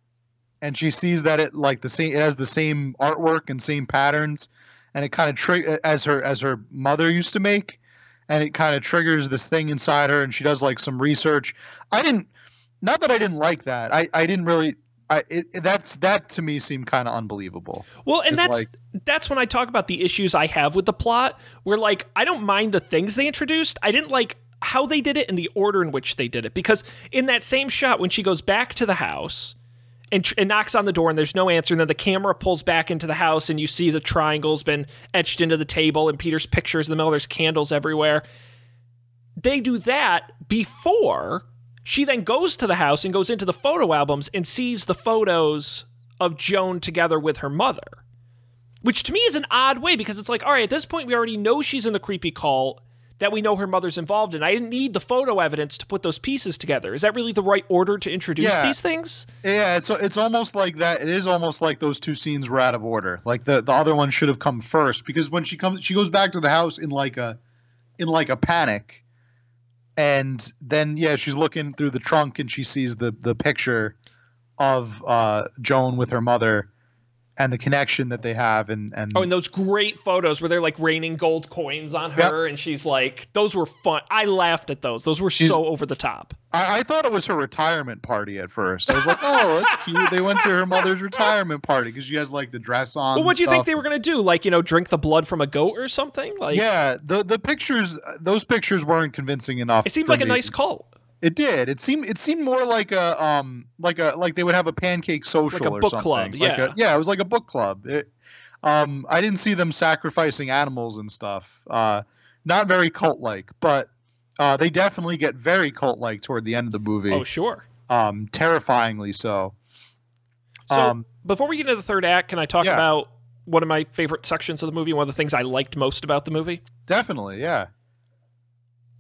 and she sees that it like the same it has the same artwork and same patterns and it kind of tri- as her as her mother used to make and it kind of triggers this thing inside her and she does like some research i didn't not that i didn't like that i i didn't really i it, that's that to me seemed kind of unbelievable Well, and that's like- that's when I talk about the issues I have with the plot, where like I don't mind the things they introduced. I didn't like how they did it and the order in which they did it because in that same shot when she goes back to the house and, tr- and knocks on the door and there's no answer and then the camera pulls back into the house and you see the triangle's been etched into the table and Peter's pictures in the middle there's candles everywhere. They do that before she then goes to the house and goes into the photo albums and sees the photos of Joan together with her mother. Which to me is an odd way because it's like, all right, at this point we already know she's in the creepy cult that we know her mother's involved in. I didn't need the photo evidence to put those pieces together. Is that really the right order to introduce Yeah. these things? yeah it's it's almost like that it is almost like those two scenes were out of order like the the other one should have come first because when she comes she goes back to the house in like a in like a panic and then yeah she's looking through the trunk and she sees the the picture of uh joan with her mother and the connection that they have and and Oh, and those great photos where they're like raining gold coins on her and she's like, those were fun. I laughed at those. Those were She's- so over the top. I, I thought it was her retirement party at first i was like oh that's cute they went to her mother's retirement party because she has like the dress on Well, what do you think they were going to do? Like, you know, drink the blood from a goat or something? Like, yeah the the pictures those pictures weren't convincing enough it seemed like a nice cult. It did. It seemed it seemed more like a um like a like they would have a pancake social Like a or book something. club, Like yeah. a, yeah, it was like a book club. It, um, I didn't see them sacrificing animals and stuff. Uh, not very cult like, but uh, they definitely get very cult like toward the end of the movie. Oh, sure. Um, terrifyingly so. So Um, before we get into the third act, can I talk Yeah. about one of my favorite sections of the movie? One of the things I liked most about the movie? Definitely, yeah.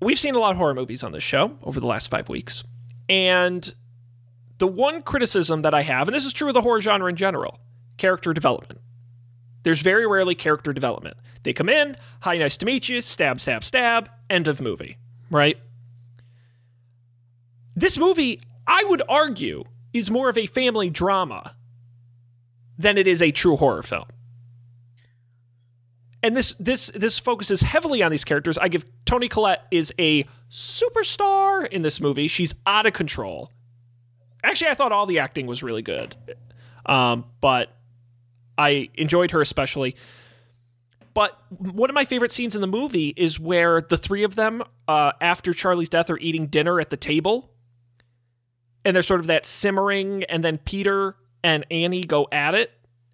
We've seen a lot of horror movies on this show over the last five weeks. And the one criticism that I have, and this is true of the horror genre in general character development. There's very rarely character development. They come in, hi, nice to meet you, stab, stab, stab, end of movie, right? This movie, I would argue, is more of a family drama than it is a true horror film. And this this this focuses heavily on these characters. I give Toni Collette is a superstar in this movie. She's out of control. Actually, I thought all the acting was really good, um, but I enjoyed her especially. But one of my favorite scenes in the movie is where the three of them, uh, after Charlie's death, are eating dinner at the table, and there's sort of that simmering, and then Peter and Annie go at it,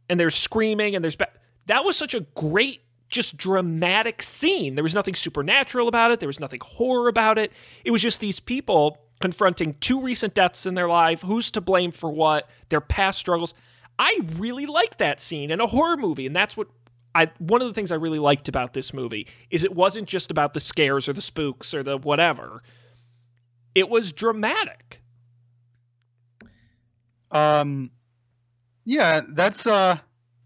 and they're screaming, and there's ba- that was such a great just dramatic scene. There was nothing supernatural about it, there was nothing horror about it. It was just these people confronting two recent deaths in their life, who's to blame for what, their past struggles. I really liked that scene in a horror movie, and that's what I one of the things I really liked about this movie is it wasn't just about the scares or the spooks or the whatever. It was dramatic. Um, yeah, that's uh,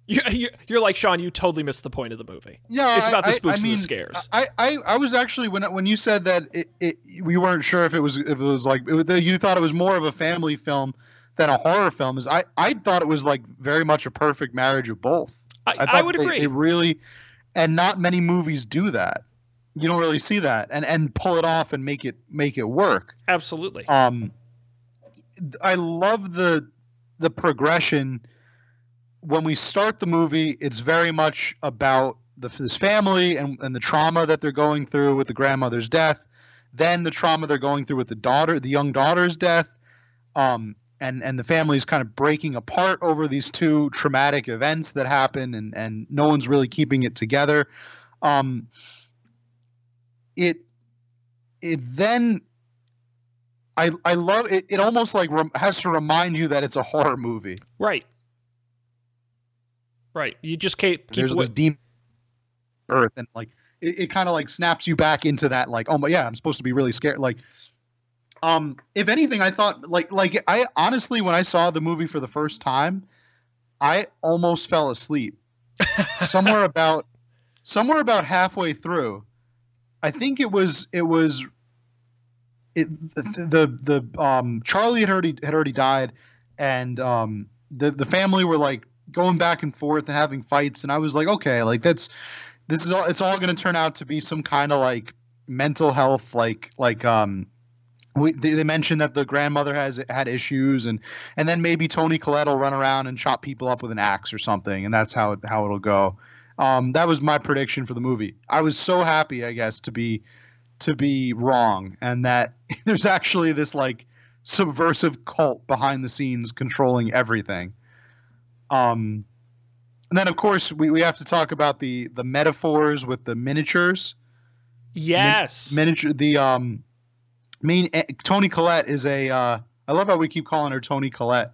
You're, you're like Sean. You totally missed the point of the movie. yeah. It's about the I- I- spooks I and the scares. I, I, I was actually when when you said that it, it we weren't sure if it was if it was like it, was- you thought it was more of a family film than a horror film. Is I I thought it was like very much a perfect marriage of both. I, I, I, would they, agree. They really, and not many movies do that. You don't really see that, and and pull it off and make it make it work. Absolutely. Um, I love the the progression. When we start the movie, it's very much about the, this family and, and the trauma that they're going through with the grandmother's death. Then the trauma they're going through with the daughter, the young daughter's death. Um, and and the family is kind of breaking apart over these two traumatic events that happen, and and no one's really keeping it together. Um, it it then I I love it. It almost like rem- has to remind you that it's a horror movie. right. Right. You just keep keep There's this demon Earth, and like it, it kind of like snaps you back into that. Like, oh my, yeah, I'm supposed to be really scared. Like, um, if anything, I thought like like I honestly when I saw the movie for the first time, I almost fell asleep. somewhere about somewhere about halfway through, I think it was it was it the the, the um Charlie had already had already died, and um the the family were like going back and forth and having fights, and I was like, okay, like that's this is all it's all going to turn out to be some kind of like mental health like like um we, they, they mentioned that the grandmother has had issues and and then maybe Toni Collette will run around and chop people up with an axe or something and that's how it, how it'll go. Um, that was my prediction for the movie. I was so happy, I guess, to be to be wrong and that there's actually this like subversive cult behind the scenes controlling everything. Um, and then of course we, we have to talk about the the metaphors with the miniatures yes. miniature the um main eh, Toni Collette is a uh I love how we keep calling her Toni Collette.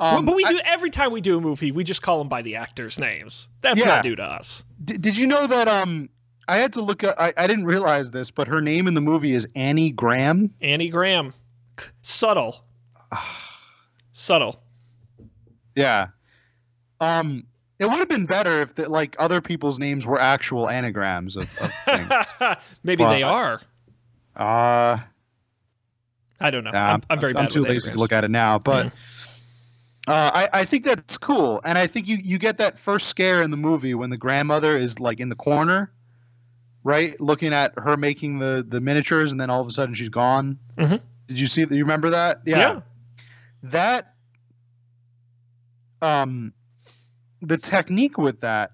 Um, but we I- do every time we do a movie, we just call them by the actors' names. That's Yeah. not new to us. d- did you know that um I had to look at I, I didn't realize this, but her name in the movie is Annie Graham. Annie Graham, subtle, subtle. Yeah. Um it would have been better if the, like other people's names were actual anagrams of, of things. Maybe Well, they are. uh I don't know. Nah, I'm, I'm very bad. too lazy to look at it now, but uh, I, I think that's cool, and I think you you get that first scare in the movie when the grandmother is like in the corner, right, looking at her making the the miniatures, and then all of a sudden she's gone. Mhm. Did you see? You remember that? Yeah. That um, the technique with that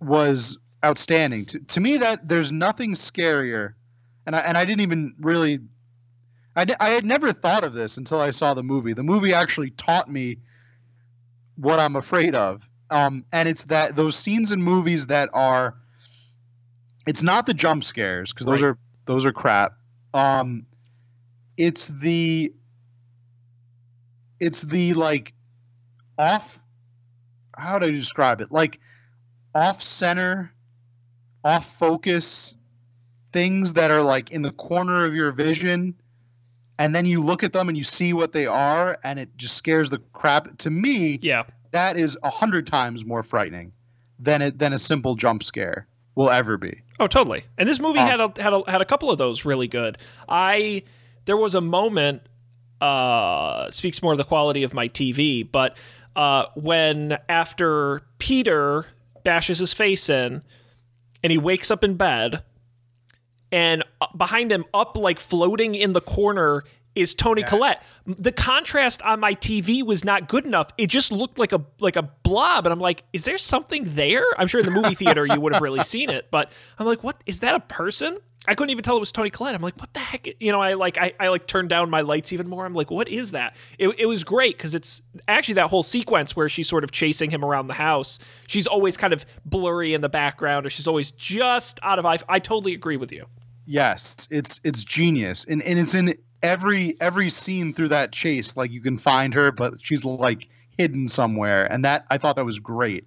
was outstanding. To, to me, that there's nothing scarier, and I and I didn't even really, I di- I had never thought of this until I saw the movie. The movie actually taught me what I'm afraid of, um, and it's that those scenes in movies that are, it's not the jump scares because those Right. are those are crap. Um, it's the it's the like off how do I describe it? Like off center, off focus things that are like in the corner of your vision and then you look at them and you see what they are and it just scares the crap to me Yeah. that is a hundred times more frightening than it than a simple jump scare will ever be Oh, totally. And this movie Um, had a, had a, had a couple of those really good. I there was a moment uh speaks more of the quality of my TV, but uh when after Peter bashes his face in and he wakes up in bed and uh, behind him up like floating in the corner is Toni Collette. The contrast on my TV was not good enough. It just looked like a like a blob and I'm like, is there something there? I'm sure in the movie theater you would have really seen it, but I'm like, what is that a person? I couldn't even tell it was Toni Collette. I'm like, what the heck? You know, I like I, I like turned down my lights even more. I'm like, what is that? It, it was great because it's actually that whole sequence where she's sort of chasing him around the house. She's always kind of blurry in the background, or she's always just out of eye. I totally agree with you. Yes, it's it's genius, and and it's in every every scene through that chase. Like you can find her, but she's like hidden somewhere, and that I thought that was great.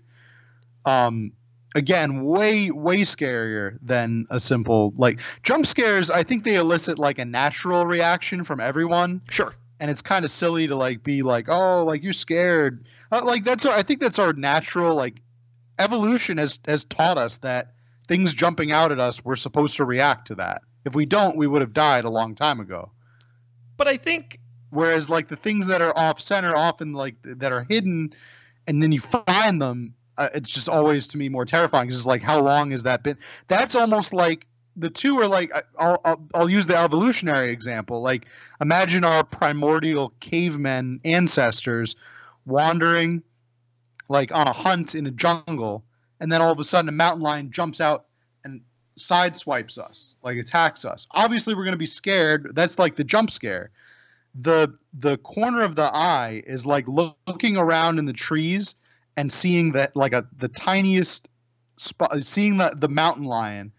Um, again way way scarier than a simple like jump scares i think they elicit like a natural reaction from everyone. Sure. and it's kind of silly to like be like oh like you're scared. Uh, like that's our, i think that's our natural like evolution has has taught us that things jumping out at us we're supposed to react to that. If we don't we would have died a long time ago. But I think whereas like the things that are off center often like that are hidden and then you find them uh, it's just always to me more terrifying because it's like how long has that been? That's almost like the two are like I'll, I'll, I'll use the evolutionary example like imagine our primordial cavemen ancestors wandering like on a hunt in a jungle and then all of a sudden a mountain lion jumps out and sideswipes us like attacks us. Obviously we're going to be scared. That's like the jump scare. The the corner of the eye is like look, looking around in the trees and seeing that like a the tiniest spot seeing the the mountain lion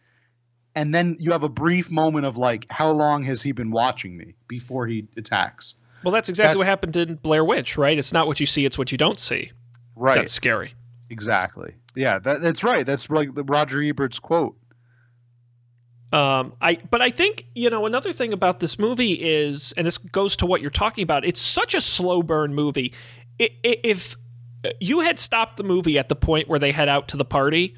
and then you have a brief moment of like how long has he been watching me before he attacks well, that's exactly That's- what happened in Blair Witch, right? It's not what you see; it's what you don't see. right That's scary. exactly yeah that, that's right that's like the roger ebert's quote Um, I but I think you know another thing about this movie is, and this goes to what you're talking about. It's such a slow burn movie. I- i- If you had stopped the movie at the point where they head out to the party,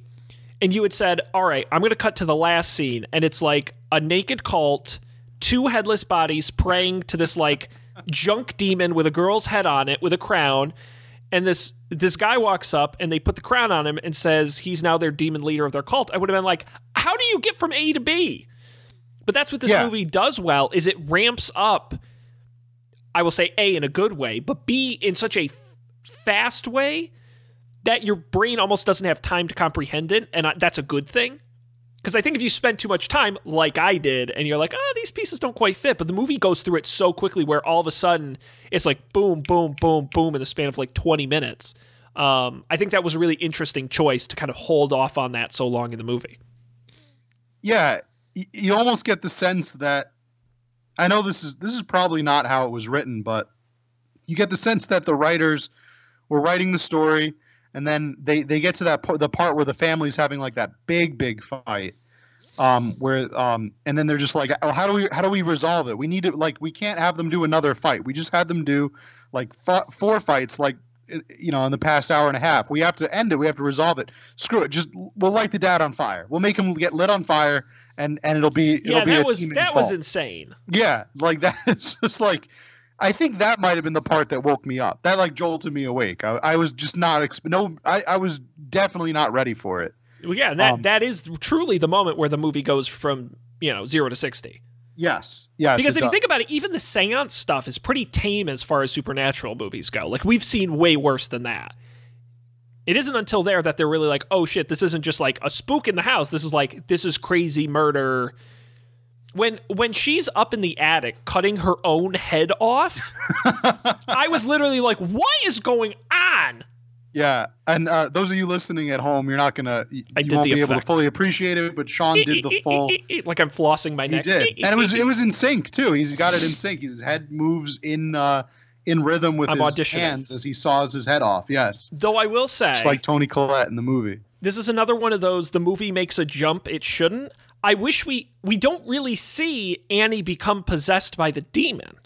and you had said, "All right, I'm going to cut to the last scene," and it's like a naked cult, two headless bodies praying to this like junk demon with a girl's head on it with a crown. And this this guy walks up and they put the crown on him and says he's now their demon leader of their cult. I would have been like, how do you get from A to B? But that's what this Yeah. movie does well is it ramps up I will say A in a good way, but B in such a fast way that your brain almost doesn't have time to comprehend it and that's a good thing. Because I think if you spend too much time, like I did, and you're like, ah, these pieces don't quite fit, but the movie goes through it so quickly where all of a sudden it's like boom, boom, boom, boom in the span of like 20 minutes. Um, I think that was a really interesting choice to kind of hold off on that so long in the movie. yeah you almost get the sense that i know this is this is probably not how it was written but you get the sense that the writers were writing the story and then they they get to that po- the part where the family's having like that big big fight um where um and then they're just like oh how do we how do we resolve it? We need to like we can't have them do another fight. We just had them do like f- four fights like you know in the past hour and a half. We have to end it. We have to resolve it. Screw it. Just we'll light the dad on fire. We'll make him get lit on fire and and it'll be it'll be that a was that was fault. insane. yeah like that's just like I think that might have been the part that woke me up. That like jolted me awake. I, I was just not exp- no. I, I was definitely not ready for it. Well, yeah, that Um, that is truly the moment where the movie goes from you know zero to sixty. Yes, yes. Because if you think about it, even the seance stuff is pretty tame as far as supernatural movies go. Like we've seen way worse than that. It isn't until there that they're really like, oh shit, this isn't just like a spook in the house. This is like this is crazy murder. When when she's up in the attic cutting her own head off, I was literally like, what is going on? Yeah, and uh, those of you listening at home, you're not gonna you, I you won't be able to fully appreciate it, but Sean did the full. like I'm flossing my neck. He did, and it was it was in sync too. He's got it in sync. His head moves in uh, in rhythm with I'm his auditioning. hands as he saws his head off. Yes, Though I will say, just like Toni Collette in the movie. this is another one of those the movie makes a jump it shouldn't. I wish we we don't really see Annie become possessed by the demon.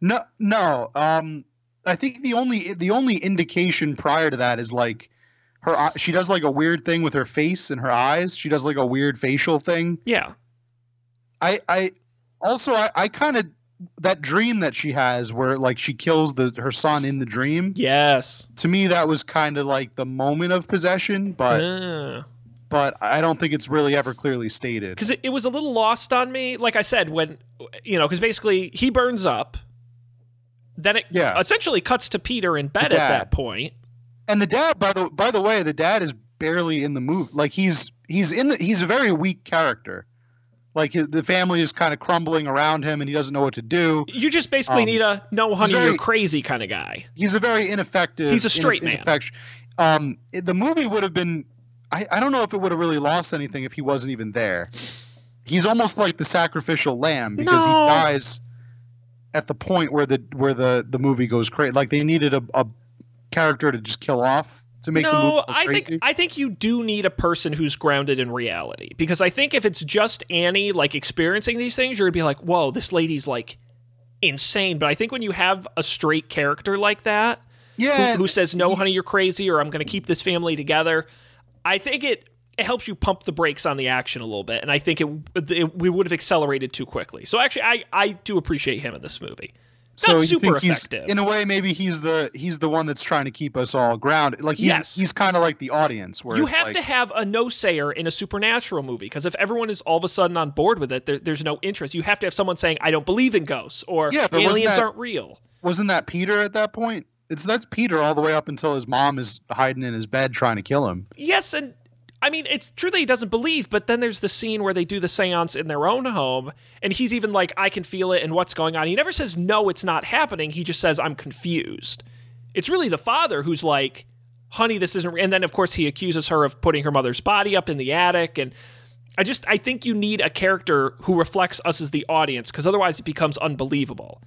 No, no. Um, I think the only the only indication prior to that is like her. She does like a weird thing with her face and her eyes. She does like a weird facial thing. Yeah. I I also I, I kind of that dream that she has where like she kills the her son in the dream. Yes. To me, that was kind of like the moment of possession, but Uh. But I don't think it's really ever clearly stated. because it, it was a little lost on me. Like I said, when you know, because basically he burns up, then it Yeah. essentially cuts to Peter in bed at that point. And the dad, by the by the way, the dad is barely in the movie. Like he's he's in the he's a very weak character. like his the family is kind of crumbling around him and he doesn't know what to do. You just basically Um, need a no, honey, very- you're crazy kind of guy. He's a very ineffective. He's a straight man. ineffect- Um, the movie would have been. I, I don't know if it would have really lost anything if he wasn't even there. He's almost like the sacrificial lamb because No. he dies at the point where the where the the movie goes crazy. Like they needed a, a character to just kill off to make the movie No, I think I think you do need a person who's grounded in reality because I think if it's just Annie like experiencing these things, you're gonna be like, "Whoa, this lady's like insane." But I think when you have a straight character like that yeah, who, who says, "No, honey, you're crazy," or "I'm gonna keep this family together," I think it it helps you pump the brakes on the action a little bit, and I think it, it we would have accelerated too quickly. So actually, I I do appreciate him in this movie. so Not you super think he's effective. in a way maybe he's the he's the one that's trying to keep us all grounded. Like he's Yes. he's kind of like the audience where you have like, to have a no sayer in a supernatural movie because if everyone is all of a sudden on board with it, there, there's no interest. You have to have someone saying, "I don't believe in ghosts" or Yeah, "Aliens that- aren't real." wasn't that Peter at that point? It's that's Peter all the way up until his mom is hiding in his bed trying to kill him. Yes, and I mean it's true that he doesn't believe, but then there's the scene where they do the séance in their own home, and he's even like, "I can feel it," and what's going on. He never says, "No, it's not happening." He just says, "I'm confused." It's really the father who's like, "Honey, this isn't," re-" and then of course he accuses her of putting her mother's body up in the attic, and I just I think you need a character who reflects us as the audience because otherwise it becomes unbelievable.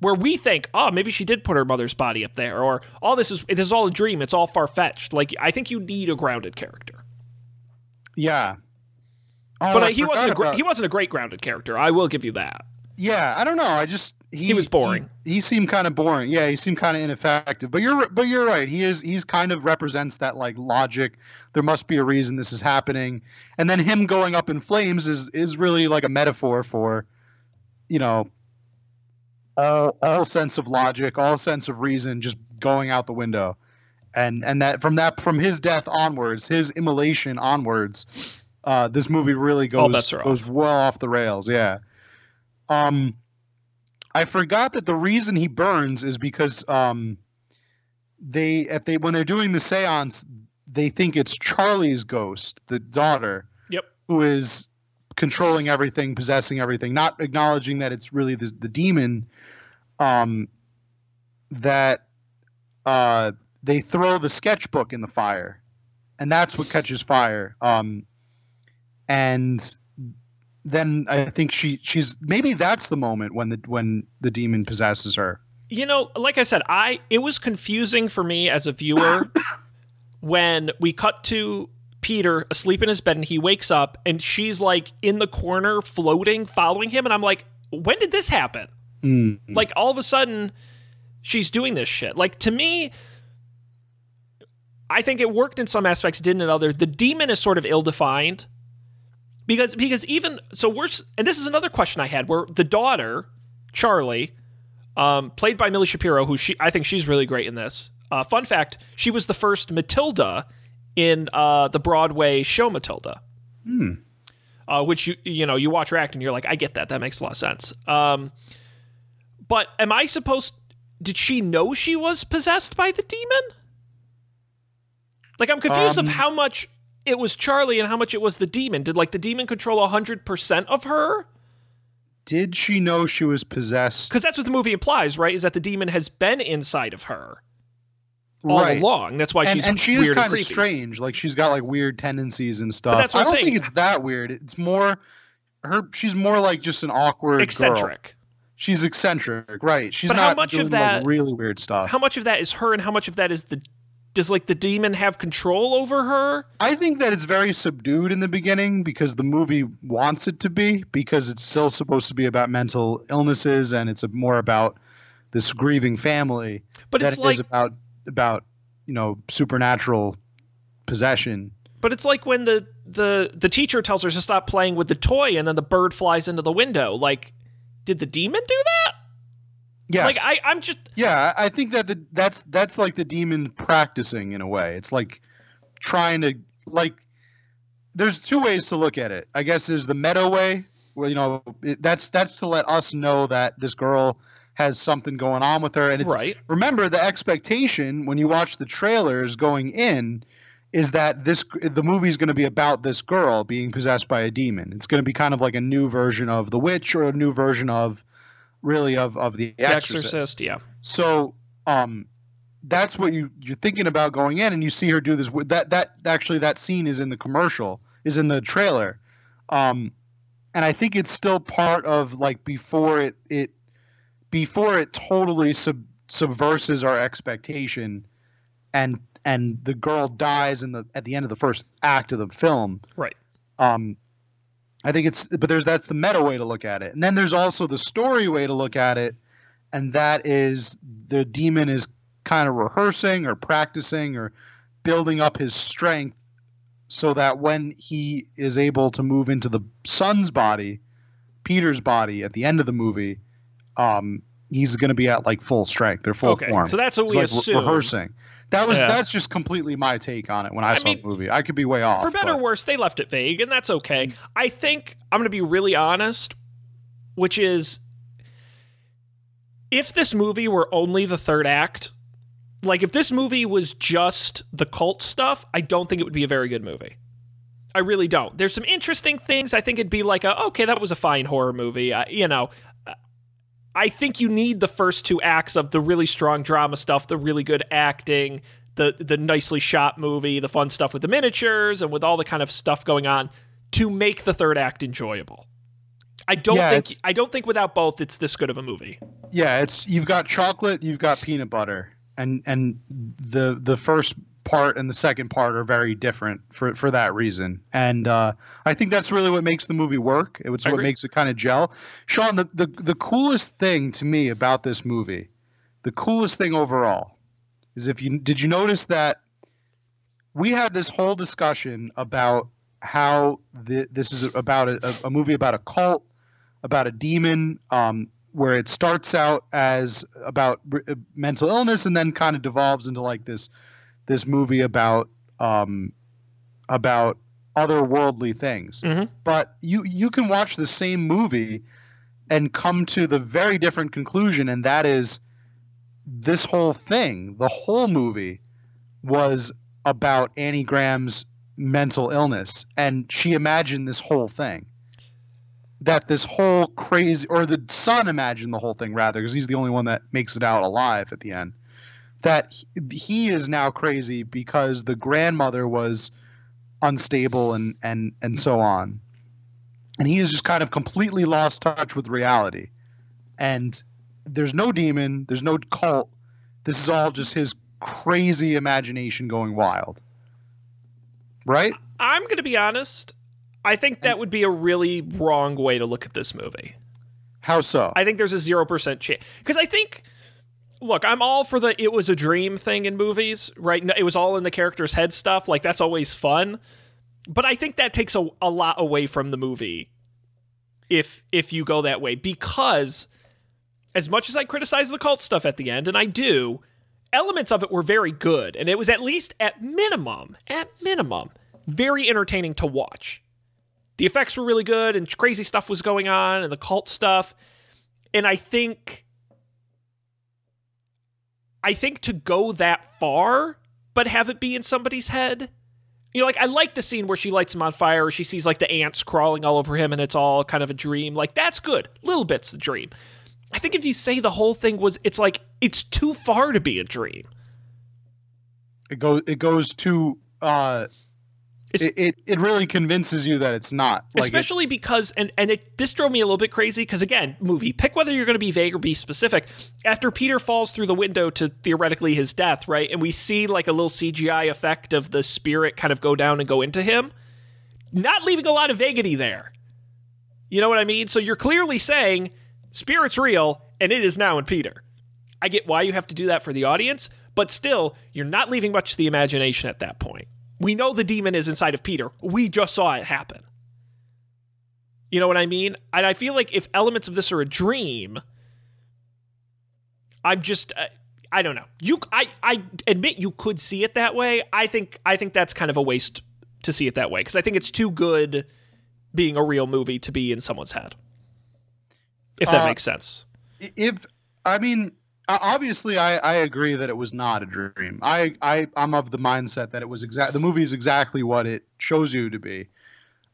Where we think, oh, maybe she did put her mother's body up there, or all this is this is all a dream. It's all far fetched. Like I think you need a grounded character. Yeah. Oh, but uh, he wasn't a forgot gr- about- he wasn't a great grounded character. I will give you that. Yeah, I don't know. I just he, He was boring. He, he seemed kind of boring. Yeah, he seemed kind of ineffective. But you're but you're right. He is he's kind of represents that like logic. There must be a reason this is happening. And then him going up in flames is is really like a metaphor for, you know, all all sense of logic, all sense of reason just going out the window. And and that from that from his death onwards, his immolation onwards, uh, this movie really All goes goes well off the rails. Yeah. Um, I forgot that the reason he burns is because um, they if they when they're doing the séance, they think it's Charlie's ghost, the daughter, Yep. who is controlling everything, possessing everything, not acknowledging that it's really the, the demon. Um, that uh, they throw the sketchbook in the fire, and that's what catches fire. Um, and then I think she she's maybe that's the moment when the when the demon possesses her. You know, like I said, I it was confusing for me as a viewer when we cut to Peter asleep in his bed and he wakes up and she's like in the corner floating following him and I'm like, "When did this happen?" Mm. Like all of a sudden she's doing this shit. Like to me I think it worked in some aspects, didn't in others. The demon is sort of ill-defined because because even so we're and this is another question I had where the daughter Charlie, um, played by Milly Shapiro, who she I think she's really great in this. Uh, fun fact: she was the first Matilda in uh, the Broadway show Matilda. Hmm. Uh, which you you know you watch her act and you're like I get that that makes a lot of sense. Um, but am I supposed? Did she know she was possessed by the demon? Like I'm confused Um, of how much it was Charlie and how much it was the demon. Did like the demon control hundred percent of her? Did she know she was possessed? Because that's what the movie implies, right? Is that the demon has been inside of her all Right. along. That's why and, she's and she is kind of strange. Like she's got like weird tendencies and stuff. that's what I I'm don't saying. think it's that weird. It's more her. She's more like just an awkward girl. Eccentric. She's eccentric, right? She's But how not much of doing that- like really weird stuff. How much of that is her, and how much of that is the? Does like the demon have control over her? I think that it's very subdued in the beginning because the movie wants it to be because it's still supposed to be about mental illnesses and it's more about this grieving family But than it's it is like, about about you know supernatural possession. but it's like when the the the teacher tells her to stop playing with the toy, and then the bird flies into the window. Like, did the demon do that? Yeah. Like, I I'm just yeah, I think that the that's that's like the demon practicing in a way. It's like trying to like. There's two ways to look at it. I guess there's the meta way, where you know it, that's that's to let us know that this girl has something going on with her, and it's right. remember the expectation when you watch the trailers going in is that this the movie is going to be about this girl being possessed by a demon. It's going to be kind of like a new version of The Witch or a new version of really of of the Exorcist. Exorcist, yeah. So um, that's what you you're thinking about going in, and you see her do this. That that actually that scene is in the commercial, is in the trailer, um, and I think it's still part of like before it it before it totally sub, subverses our expectation, and and the girl dies in the at the end of the first act of the film. Right. Um, I think it's but there's that's the meta way to look at it, and then there's also the story way to look at it, and that is the demon is kind of rehearsing or practicing or building up his strength so that when he is able to move into the son's body, Peter's body at the end of the movie, um, he's going to be at like full strength or full Okay, form. so that's what It's we like re- assume. rehearsing. That was Yeah. that's just completely my take on it when I, I saw mean, the movie. I could be way off. For better but- or worse, they left it vague, and that's okay. I think I'm going to be really honest, which is if this movie were only the third act, like if this movie was just the cult stuff, I don't think it would be a very good movie. I really don't. There's some interesting things. I think it'd be like a okay, that was a fine horror movie. I, you know, I think you need the first two acts of the really strong drama stuff, the really good acting, the the nicely shot movie, the fun stuff with the miniatures and with all the kind of stuff going on to make the third act enjoyable. I don't Yeah, think I don't think without both it's this good of a movie. yeah, it's you've got chocolate, you've got peanut butter, and and the the first part and the second part are very different for for that reason. And uh, I think that's really what makes the movie work. It's what makes it kind of gel. Sean, the, the the coolest thing to me about this movie, the coolest thing overall, is if you did you notice that we had this whole discussion about how the, this is about a, a movie about a cult, about a demon, um, where it starts out as about r- mental illness and then kind of devolves into like this this movie about um, about otherworldly things. Mhm. But you you can watch the same movie and come to the very different conclusion, and that is this whole thing, the whole movie, was about Annie Graham's mental illness, and she imagined this whole thing. That this whole crazy, or the son imagined the whole thing rather, because he's the only one that makes it out alive at the end. That he, is now crazy because the grandmother was unstable and and and so on, and he has just kind of completely lost touch with reality. And there's no demon, there's no cult. This is all just his crazy imagination going wild. Right? I'm going to be honest. I think that would be a really wrong way to look at this movie. How so? I think there's a 0% chance. Because I think, look, I'm all for the it was a dream thing in movies, right? It was all in the character's head stuff. Like, that's always fun. But I think that takes a, a lot away from the movie if if you go that way. Because as much as I criticize the cult stuff at the end, and I do, elements of it were very good. And it was at least at minimum, at minimum, very entertaining to watch the effects were really good and crazy stuff was going on and the cult stuff and i think i think to go that far but have it be in somebody's head. You know like i like the scene where she lights him on fire or she sees like the ants crawling all over him and it's all kind of a dream. Like that's good. Little bits the dream. I think if you say the whole thing was it's like it's too far to be a dream. It goes it goes to uh it, it, it really convinces you that it's not. Like it- especially because and and it this drove me a little bit crazy because again movie pick whether you're going to be vague or be specific. After peter falls through the window to theoretically his death right and we see like a little cgi effect of the spirit kind of go down and go into him not leaving a lot of vaguity there. You know what i mean? So you're clearly saying spirit's real and it is now in peter. I get why you have to do that for the audience but still you're not leaving much to the imagination at that point we know the demon is inside of Peter. We just saw it happen. You know what I mean? And I feel like if elements of this are a dream, I'm just uh, I don't know. You I I admit you could see it that way. I think I think that's kind of a waste to see it that way because I think it's too good being a real movie to be in someone's head. If that Uh, makes sense. if I mean obviously, I, I agree that it was not a dream. I, I I'm of the mindset that it was exact. The movie is exactly what it shows you to be.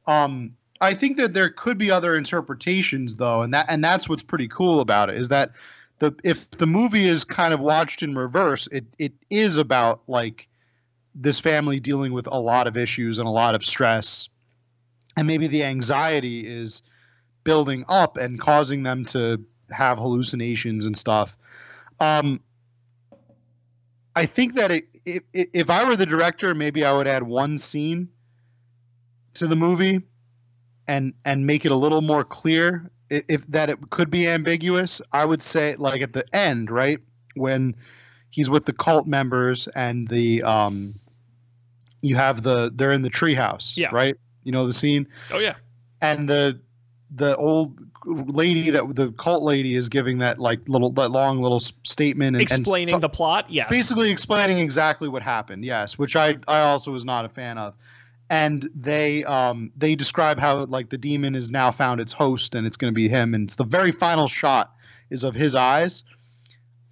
Um, I think that there could be other interpretations though, and that and that's what's pretty cool about it is that the if the movie is kind of watched in reverse, it it is about like this family dealing with a lot of issues and a lot of stress, and maybe the anxiety is building up and causing them to have hallucinations and stuff. Um, I think that it, it, if I were the director, maybe I would add one scene to the movie and and make it a little more clear if, if that it could be ambiguous. I would say like at the end, right when he's with the cult members and the um, you have the they're in the treehouse, Yeah. right? You know the scene, Oh yeah. and the the old lady that the cult lady is giving that like little that long little statement and, and Explaining the plot. Yes. basically explaining exactly what happened yes which i i also was not a fan of and they um they describe how like the demon has now found its host and it's going to be him and it's the very final shot is of his eyes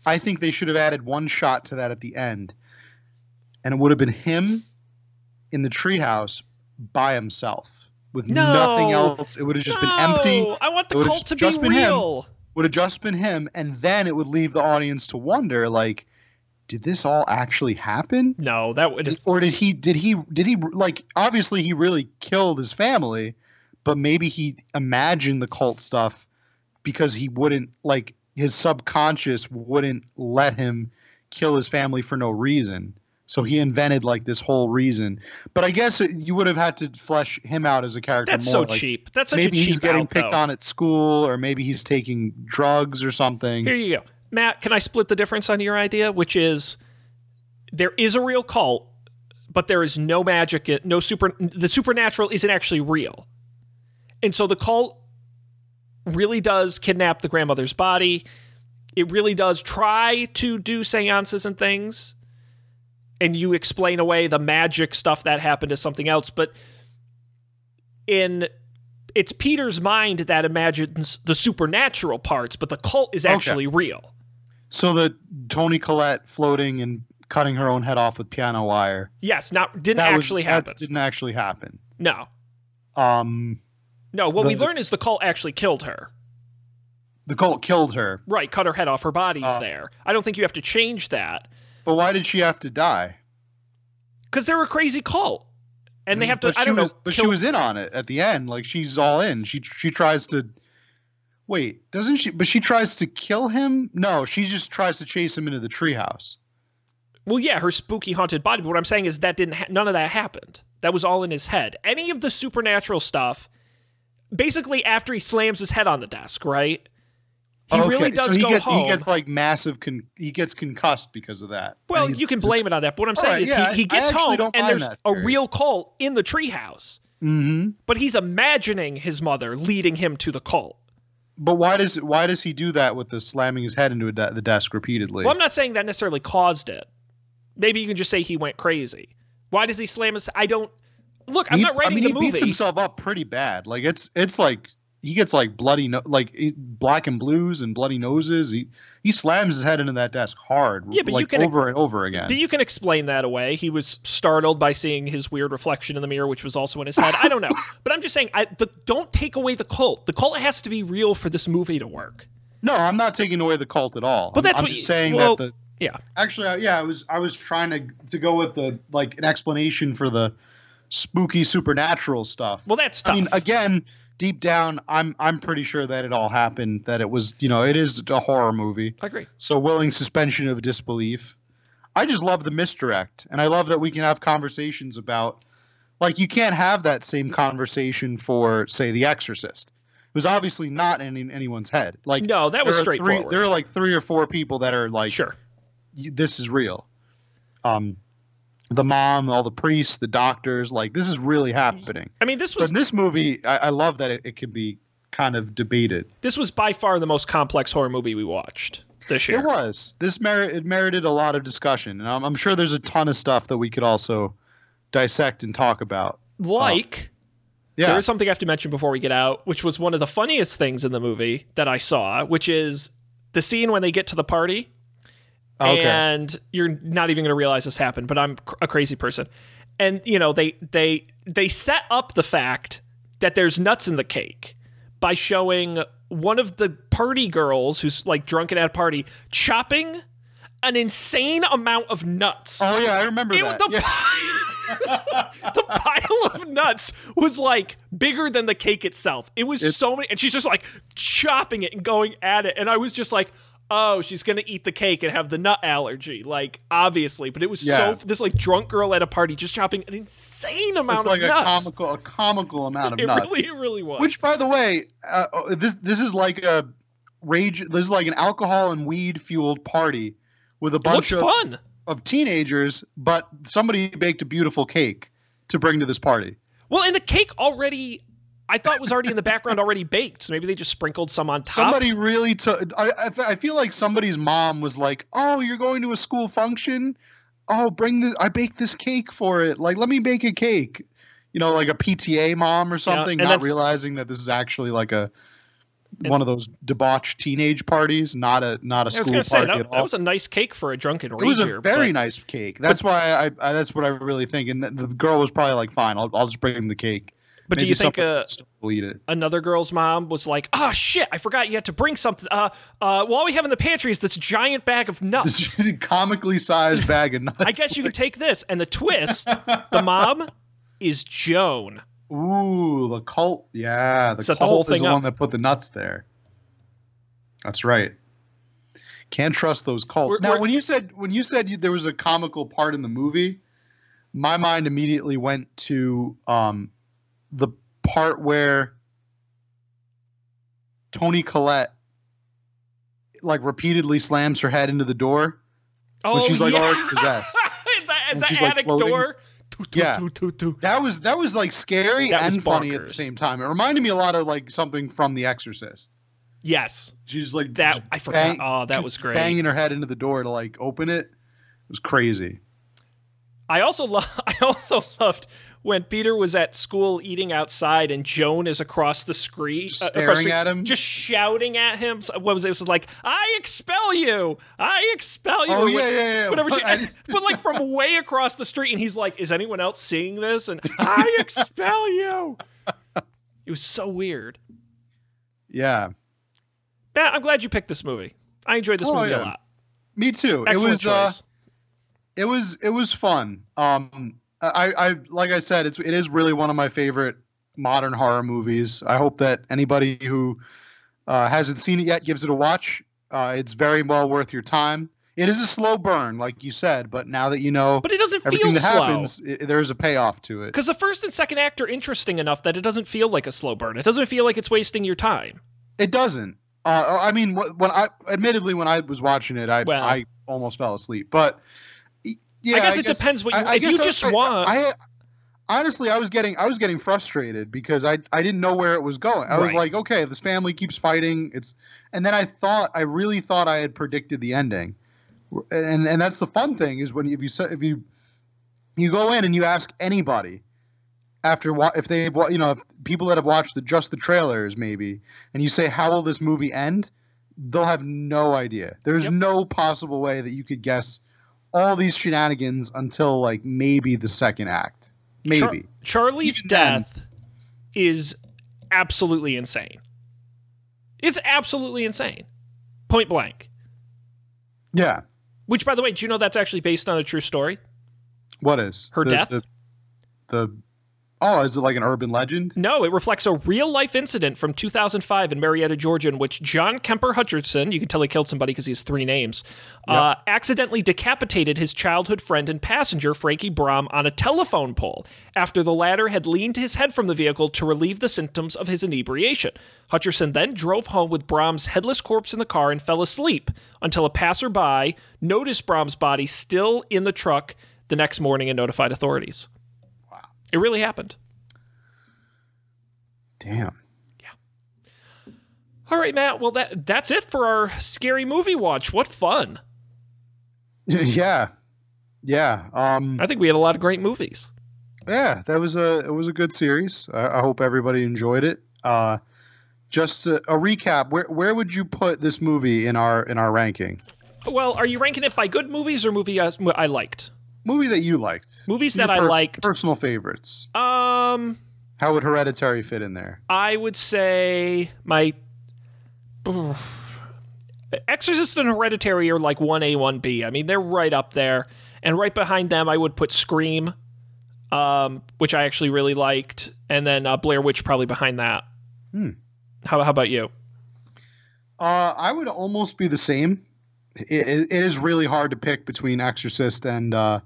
i think they should have added one shot to that at the end and it would have been him in the treehouse by himself with No. nothing else it would have just been empty I want the cult to be just been him. real. would have just been him and then it would leave the audience to wonder like did this all actually happen No, that would. Did- or did he did he did he like obviously he really killed his family but maybe he imagined the cult stuff because he wouldn't like his subconscious wouldn't let him kill his family for no reason so he invented like this whole reason but i guess you would have had to flesh him out as a character That's more so like, cheap. That's such maybe a cheap he's getting out, picked though. on at school or maybe he's taking drugs or something Here you go. Matt, can I split the difference on your idea? Which is there is a real cult, but there is no magic, no super, the supernatural isn't actually real. And so the cult really does kidnap the grandmother's body. It really does try to do seances and things. And you explain away the magic stuff that happened as something else. But in it's Peter's mind that imagines the supernatural parts, but the cult is Okay. actually real. So the Toni Collette floating and cutting her own head off with piano wire. Yes, not didn't That was- actually that happen. didn't actually happen. No, Um, no. What we The- learn is the cult actually killed her. the cult killed her, Right, cut her head off. Her body's Oh. there. I don't think you have to change that but why did she have to die? because they're a crazy cult, and they mm, have to. But I don't was, know. But kill- she was in on it at the end. Like she's all in. She she tries to. Wait, doesn't she? But she tries to kill him. No, she just tries to chase him into the treehouse. Well, yeah, her spooky haunted body. But what I'm saying is that didn't. Ha- none of that happened. That was all in his head. Any of the supernatural stuff, basically, after he slams his head on the desk, right? He really does so he go gets, home. He gets like massive. Con- he gets concussed because of that. Well, And you can blame it on that. But what I'm saying Alright, is yeah, he, he gets home and there's a real cult in the treehouse. Mhm. But he's imagining his mother leading him to the cult. But why does why does he do that with the slamming his head into a de- the desk repeatedly? Well, I'm not saying that necessarily caused it. Maybe you can just say he went crazy. Why does he slam his? I don't. Look, I'm He- not writing I mean, the he movie. beats himself up pretty bad. Like it's it's like he gets like bloody no- like black and blues and bloody noses. He he slams his head into that desk hard. Yeah, but you can- over and over again. But you can explain that away. He was startled by seeing his weird reflection in the mirror, which was also in his head. I don't know, but I'm just saying, I, the, don't take away the cult. The cult has to be real for this movie to work. no, I'm not taking away the cult at all. But I'm- that's I'm what just you- saying well- that the Yeah, actually yeah I was I was trying to to go with the like an explanation for the spooky supernatural stuff. well, that's tough. I mean, again, deep down, I'm I'm pretty sure that it all happened. That it was, you know, it is a horror movie. I agree. So willing suspension of disbelief. I just love the misdirect, and I love that we can have conversations about, like, you can't have that same conversation for, say, The Exorcist. It was obviously not in anyone's head. Like, No, that was there are three- straightforward. there are like three or four people that are like, sure. This is real. Um, the mom, all the priests, the doctors, like, this is really happening. I mean, this But was in this movie, I, I love that it, it can be kind of debated. this was by far the most complex horror movie we watched this year. It was. This merit it merited a lot of discussion, and I'm, I'm sure there's a ton of stuff that we could also dissect and talk about. Like, um, Yeah, there is something I have to mention before we get out, which was one of the funniest things in the movie that I saw, which is the scene when they get to the party Okay. and you're not even going to realize this happened. But I'm cr- a crazy person, and you know they they they set up the fact that there's nuts in the cake by showing one of the party girls who's like drunken at a party chopping an insane amount of nuts. Oh yeah, I remember It- that. the, Yeah. pile, the pile of nuts was like bigger than the cake itself. It was It's- so many, and she's just like chopping it and going at it. And I was just like, oh, she's gonna eat the cake and have the nut allergy, like obviously. But it was Yeah. so this like drunk girl at a party just chopping an insane amount It's like of a nuts. comical, a comical amount of it nuts. really, it really was. Which, by the way, uh, this this is like a rage. This is like an alcohol and weed fueled party with a bunch of, fun. of teenagers, but somebody baked a beautiful cake to bring to this party. Well, and the cake already. I thought was already in the background, already baked. So maybe they just sprinkled some on top. Somebody really took. I, I I feel like somebody's mom was like, "Oh, you're going to a school function? Oh, bring the. I baked this cake for it. Like, let me bake a cake." You know, like a PTA mom or something, and not realizing that this is actually like a one of those debauched teenage parties, not a not a I school going to say party that, at all. that was a nice cake for a drunken it was a very but- nice cake. That's why I, I. That's what I really think. And the, the girl was probably like, "Fine, I'll, I'll just bring him the cake." But do you think uh, another girl's mom was like, "Ah, shit! I forgot you had to bring something. Uh, uh, well, all we have in the pantry is this giant bag of nuts. This comically sized bag of nuts. I guess you could take this." And the twist, the mom is Joan. Ooh, the cult. Yeah, the Set the cult whole is the up. one that put the nuts there. That's right. Can't trust those cults. We're- now, we're- when you said when you said you, there was a comical part in the movie, my mind immediately went to um, the part where Toni Collette like repeatedly slams her head into the door Oh, when she's like yeah. already possessed. the, And the she's, like, attic floating. door. Toot, toot, Yeah. That was that was like scary That and funny at the same time. It reminded me a lot of like something from The Exorcist. Yes, She's like that just I forgot. bang- oh, that was great. banging her head into the door to like open it. It was crazy. I also love. I also loved when Peter was at school eating outside and Joan is across the street, Just uh, the staring street, at him. just shouting at him. What was it? It was like, "I expel you! I expel you!" Oh yeah, what- yeah, yeah. Whatever, she, I- but like from way across the street, and he's like, "Is anyone else seeing this?" And I expel you. It was so weird. yeah, Matt, I'm glad you picked this movie. I enjoyed this Oh, movie yeah. a lot. me too. Excellent it was uh, it was it was fun. Um, I I like I said, it's it is really one of my favorite modern horror movies. I hope that anybody who uh, hasn't seen it yet gives it a watch. Uh, it's very well worth your time. It is a slow burn, like you said, but now that you know but it doesn't everything feel that slow. happens, i there's a payoff to it. Because the first and second act are interesting enough that it doesn't feel like a slow burn. It doesn't feel like it's wasting your time. It doesn't. Uh, I mean, when I admittedly when I was watching it, I Well- I almost fell asleep. But yeah, I guess it depends what you- if you just I, want- I, honestly, I was getting I was getting frustrated because I I didn't know where it was going. I was like, okay, this family keeps fighting. It's and then I thought I really thought I had predicted the ending, and and that's the fun thing is when if you if you you go in and you ask anybody after if they've you know if people that have watched the just the trailers maybe and you say how will this movie end they'll have no idea there's Yep. no possible way that you could guess all these shenanigans until like maybe the second act maybe Char- Charlie's Even then- death is absolutely insane. It's absolutely insane. Point blank. yeah Which, by the way, do you know that's actually based on a true story? what is Her the, death? the, the oh is it like an urban legend No, it reflects a real life incident from 2005 in Marietta, Georgia, in which John Kemper Hutcherson, you can tell he killed somebody because he has three names, uh, accidentally decapitated his childhood friend and passenger, Frankie Brom, on a telephone pole after the latter had leaned his head from the vehicle to relieve the symptoms of his inebriation. Hutcherson then drove home with Brom's headless corpse in the car and fell asleep until a passerby noticed Brom's body still in the truck the next morning and notified authorities. It really happened. damn Yeah. All right, Matt. Well, that that's it for our scary movie watch. What fun! yeah yeah um I think we had a lot of great movies. yeah that was a it was a good series i, I hope everybody enjoyed it uh just a, a recap where where would you put this movie in our in our ranking Well, are you ranking it by good movies or movie I, I liked? Movie that you liked. Movies Your that I pers- liked. Personal favorites. Um, How would Hereditary fit in there? I would say my Exorcist and Hereditary are like 1A, 1B. I mean, they're right up there. And right behind them, I would put Scream, um, which I actually really liked. And then uh, Blair Witch probably behind that. Hmm. How, how about you? Uh, I would almost be the same. It, it, it is really hard to pick between Exorcist and uh,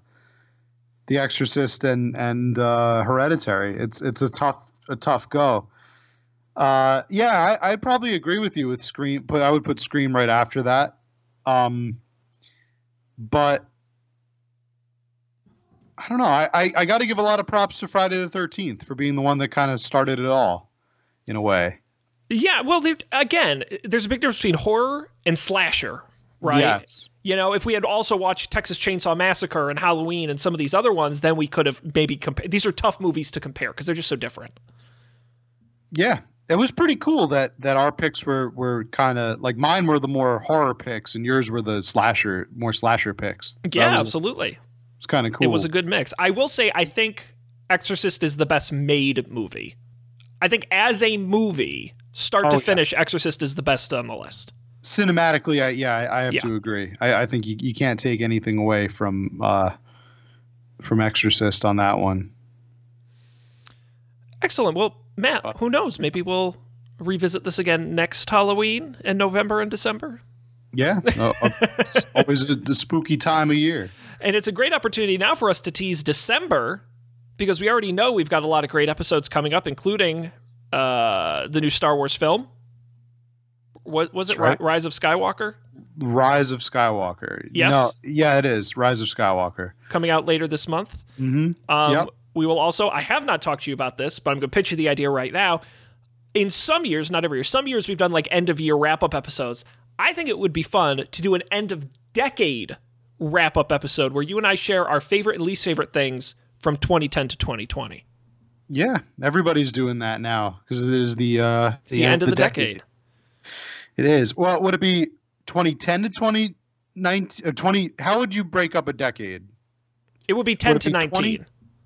The Exorcist and and uh, Hereditary. It's it's a tough a tough go. Uh, yeah, I, I'd probably agree with you with Scream, but I would put Scream right after that. Um, but I don't know. I, I, I got to give a lot of props to Friday the Thirteenth for being the one that kind of started it all, in a way. Yeah, well, there, again, there's a big difference between horror and slasher, right? Yes. You know, if we had also watched Texas Chainsaw Massacre and Halloween and some of these other ones, then we could have maybe compared. These are tough movies to compare because they're just so different. Yeah, it was pretty cool that that our picks were were kind of like mine were the more horror picks and yours were the slasher more slasher picks. So yeah, was, absolutely. It's kind of cool. It was a good mix. I will say, I think Exorcist is the best made movie. I think as a movie, start Oh, to yeah. finish, Exorcist is the best on the list. Cinematically. I, yeah, I, I have Yeah. to agree. I, I think you, you can't take anything away from uh, from Exorcist on that one. Excellent. Well, Matt, Uh, who knows? Maybe we'll revisit this again next Halloween in November and December. Yeah, uh, uh, always the- the spooky time of year. And it's a great opportunity now for us to tease December because we already know we've got a lot of great episodes coming up, including uh, the new Star Wars film. What was it? Right. Rise of Skywalker Rise of Skywalker. Yes. No, yeah, it is Rise of Skywalker. coming out later this month. Mm-hmm. Um, Yep. We will also, I have not talked to you about this, but I'm going to pitch you the idea right now. In some years, not every year, some years we've done like end of year wrap up episodes. I think it would be fun to do an end of decade wrap up episode where you and I share our favorite and least favorite things from 2010 to 2020. Yeah, everybody's doing that now because it is the uh, It's the, end of the decade. It is. Well, would it be 2010 to 2019 or 20? How would you break up a decade? It would be 10 Would to be 19. 20?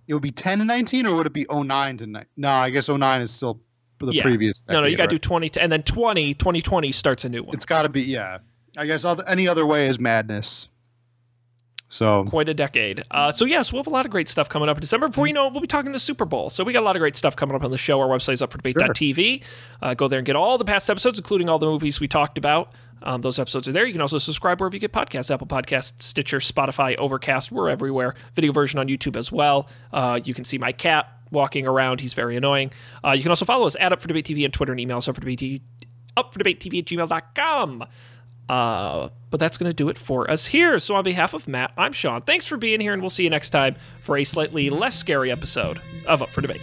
It would be 10 to 19, or would it be 09 to 9? No, I guess 09 is still the Yeah. previous. no, no, you got to do 20, to, and then 20, 2020 starts a new one. It's got to be. Yeah, I guess other, any other way is madness. So quite a decade. Uh, so yes, we'll have a lot of great stuff coming up in December. Before you know it, we'll be talking the Super Bowl. So we got a lot of great stuff coming up on the show. Our website is up for debate.tv. Uh, go there and get all the past episodes, including all the movies we talked about. Um, those episodes are there. You can also subscribe wherever you get podcasts Apple Podcasts, Stitcher, Spotify, Overcast. We're everywhere. Video version on YouTube as well. Uh, you can see my cat walking around. He's very annoying. Uh, you can also follow us at Up for Debate TV on Twitter and email us up for debate TV, up for debate TV at gmail.com. Uh, but that's going to do it for us here. So, on behalf of Matt, I'm Sean. Thanks for being here, and we'll see you next time for a slightly less scary episode of Up for Debate.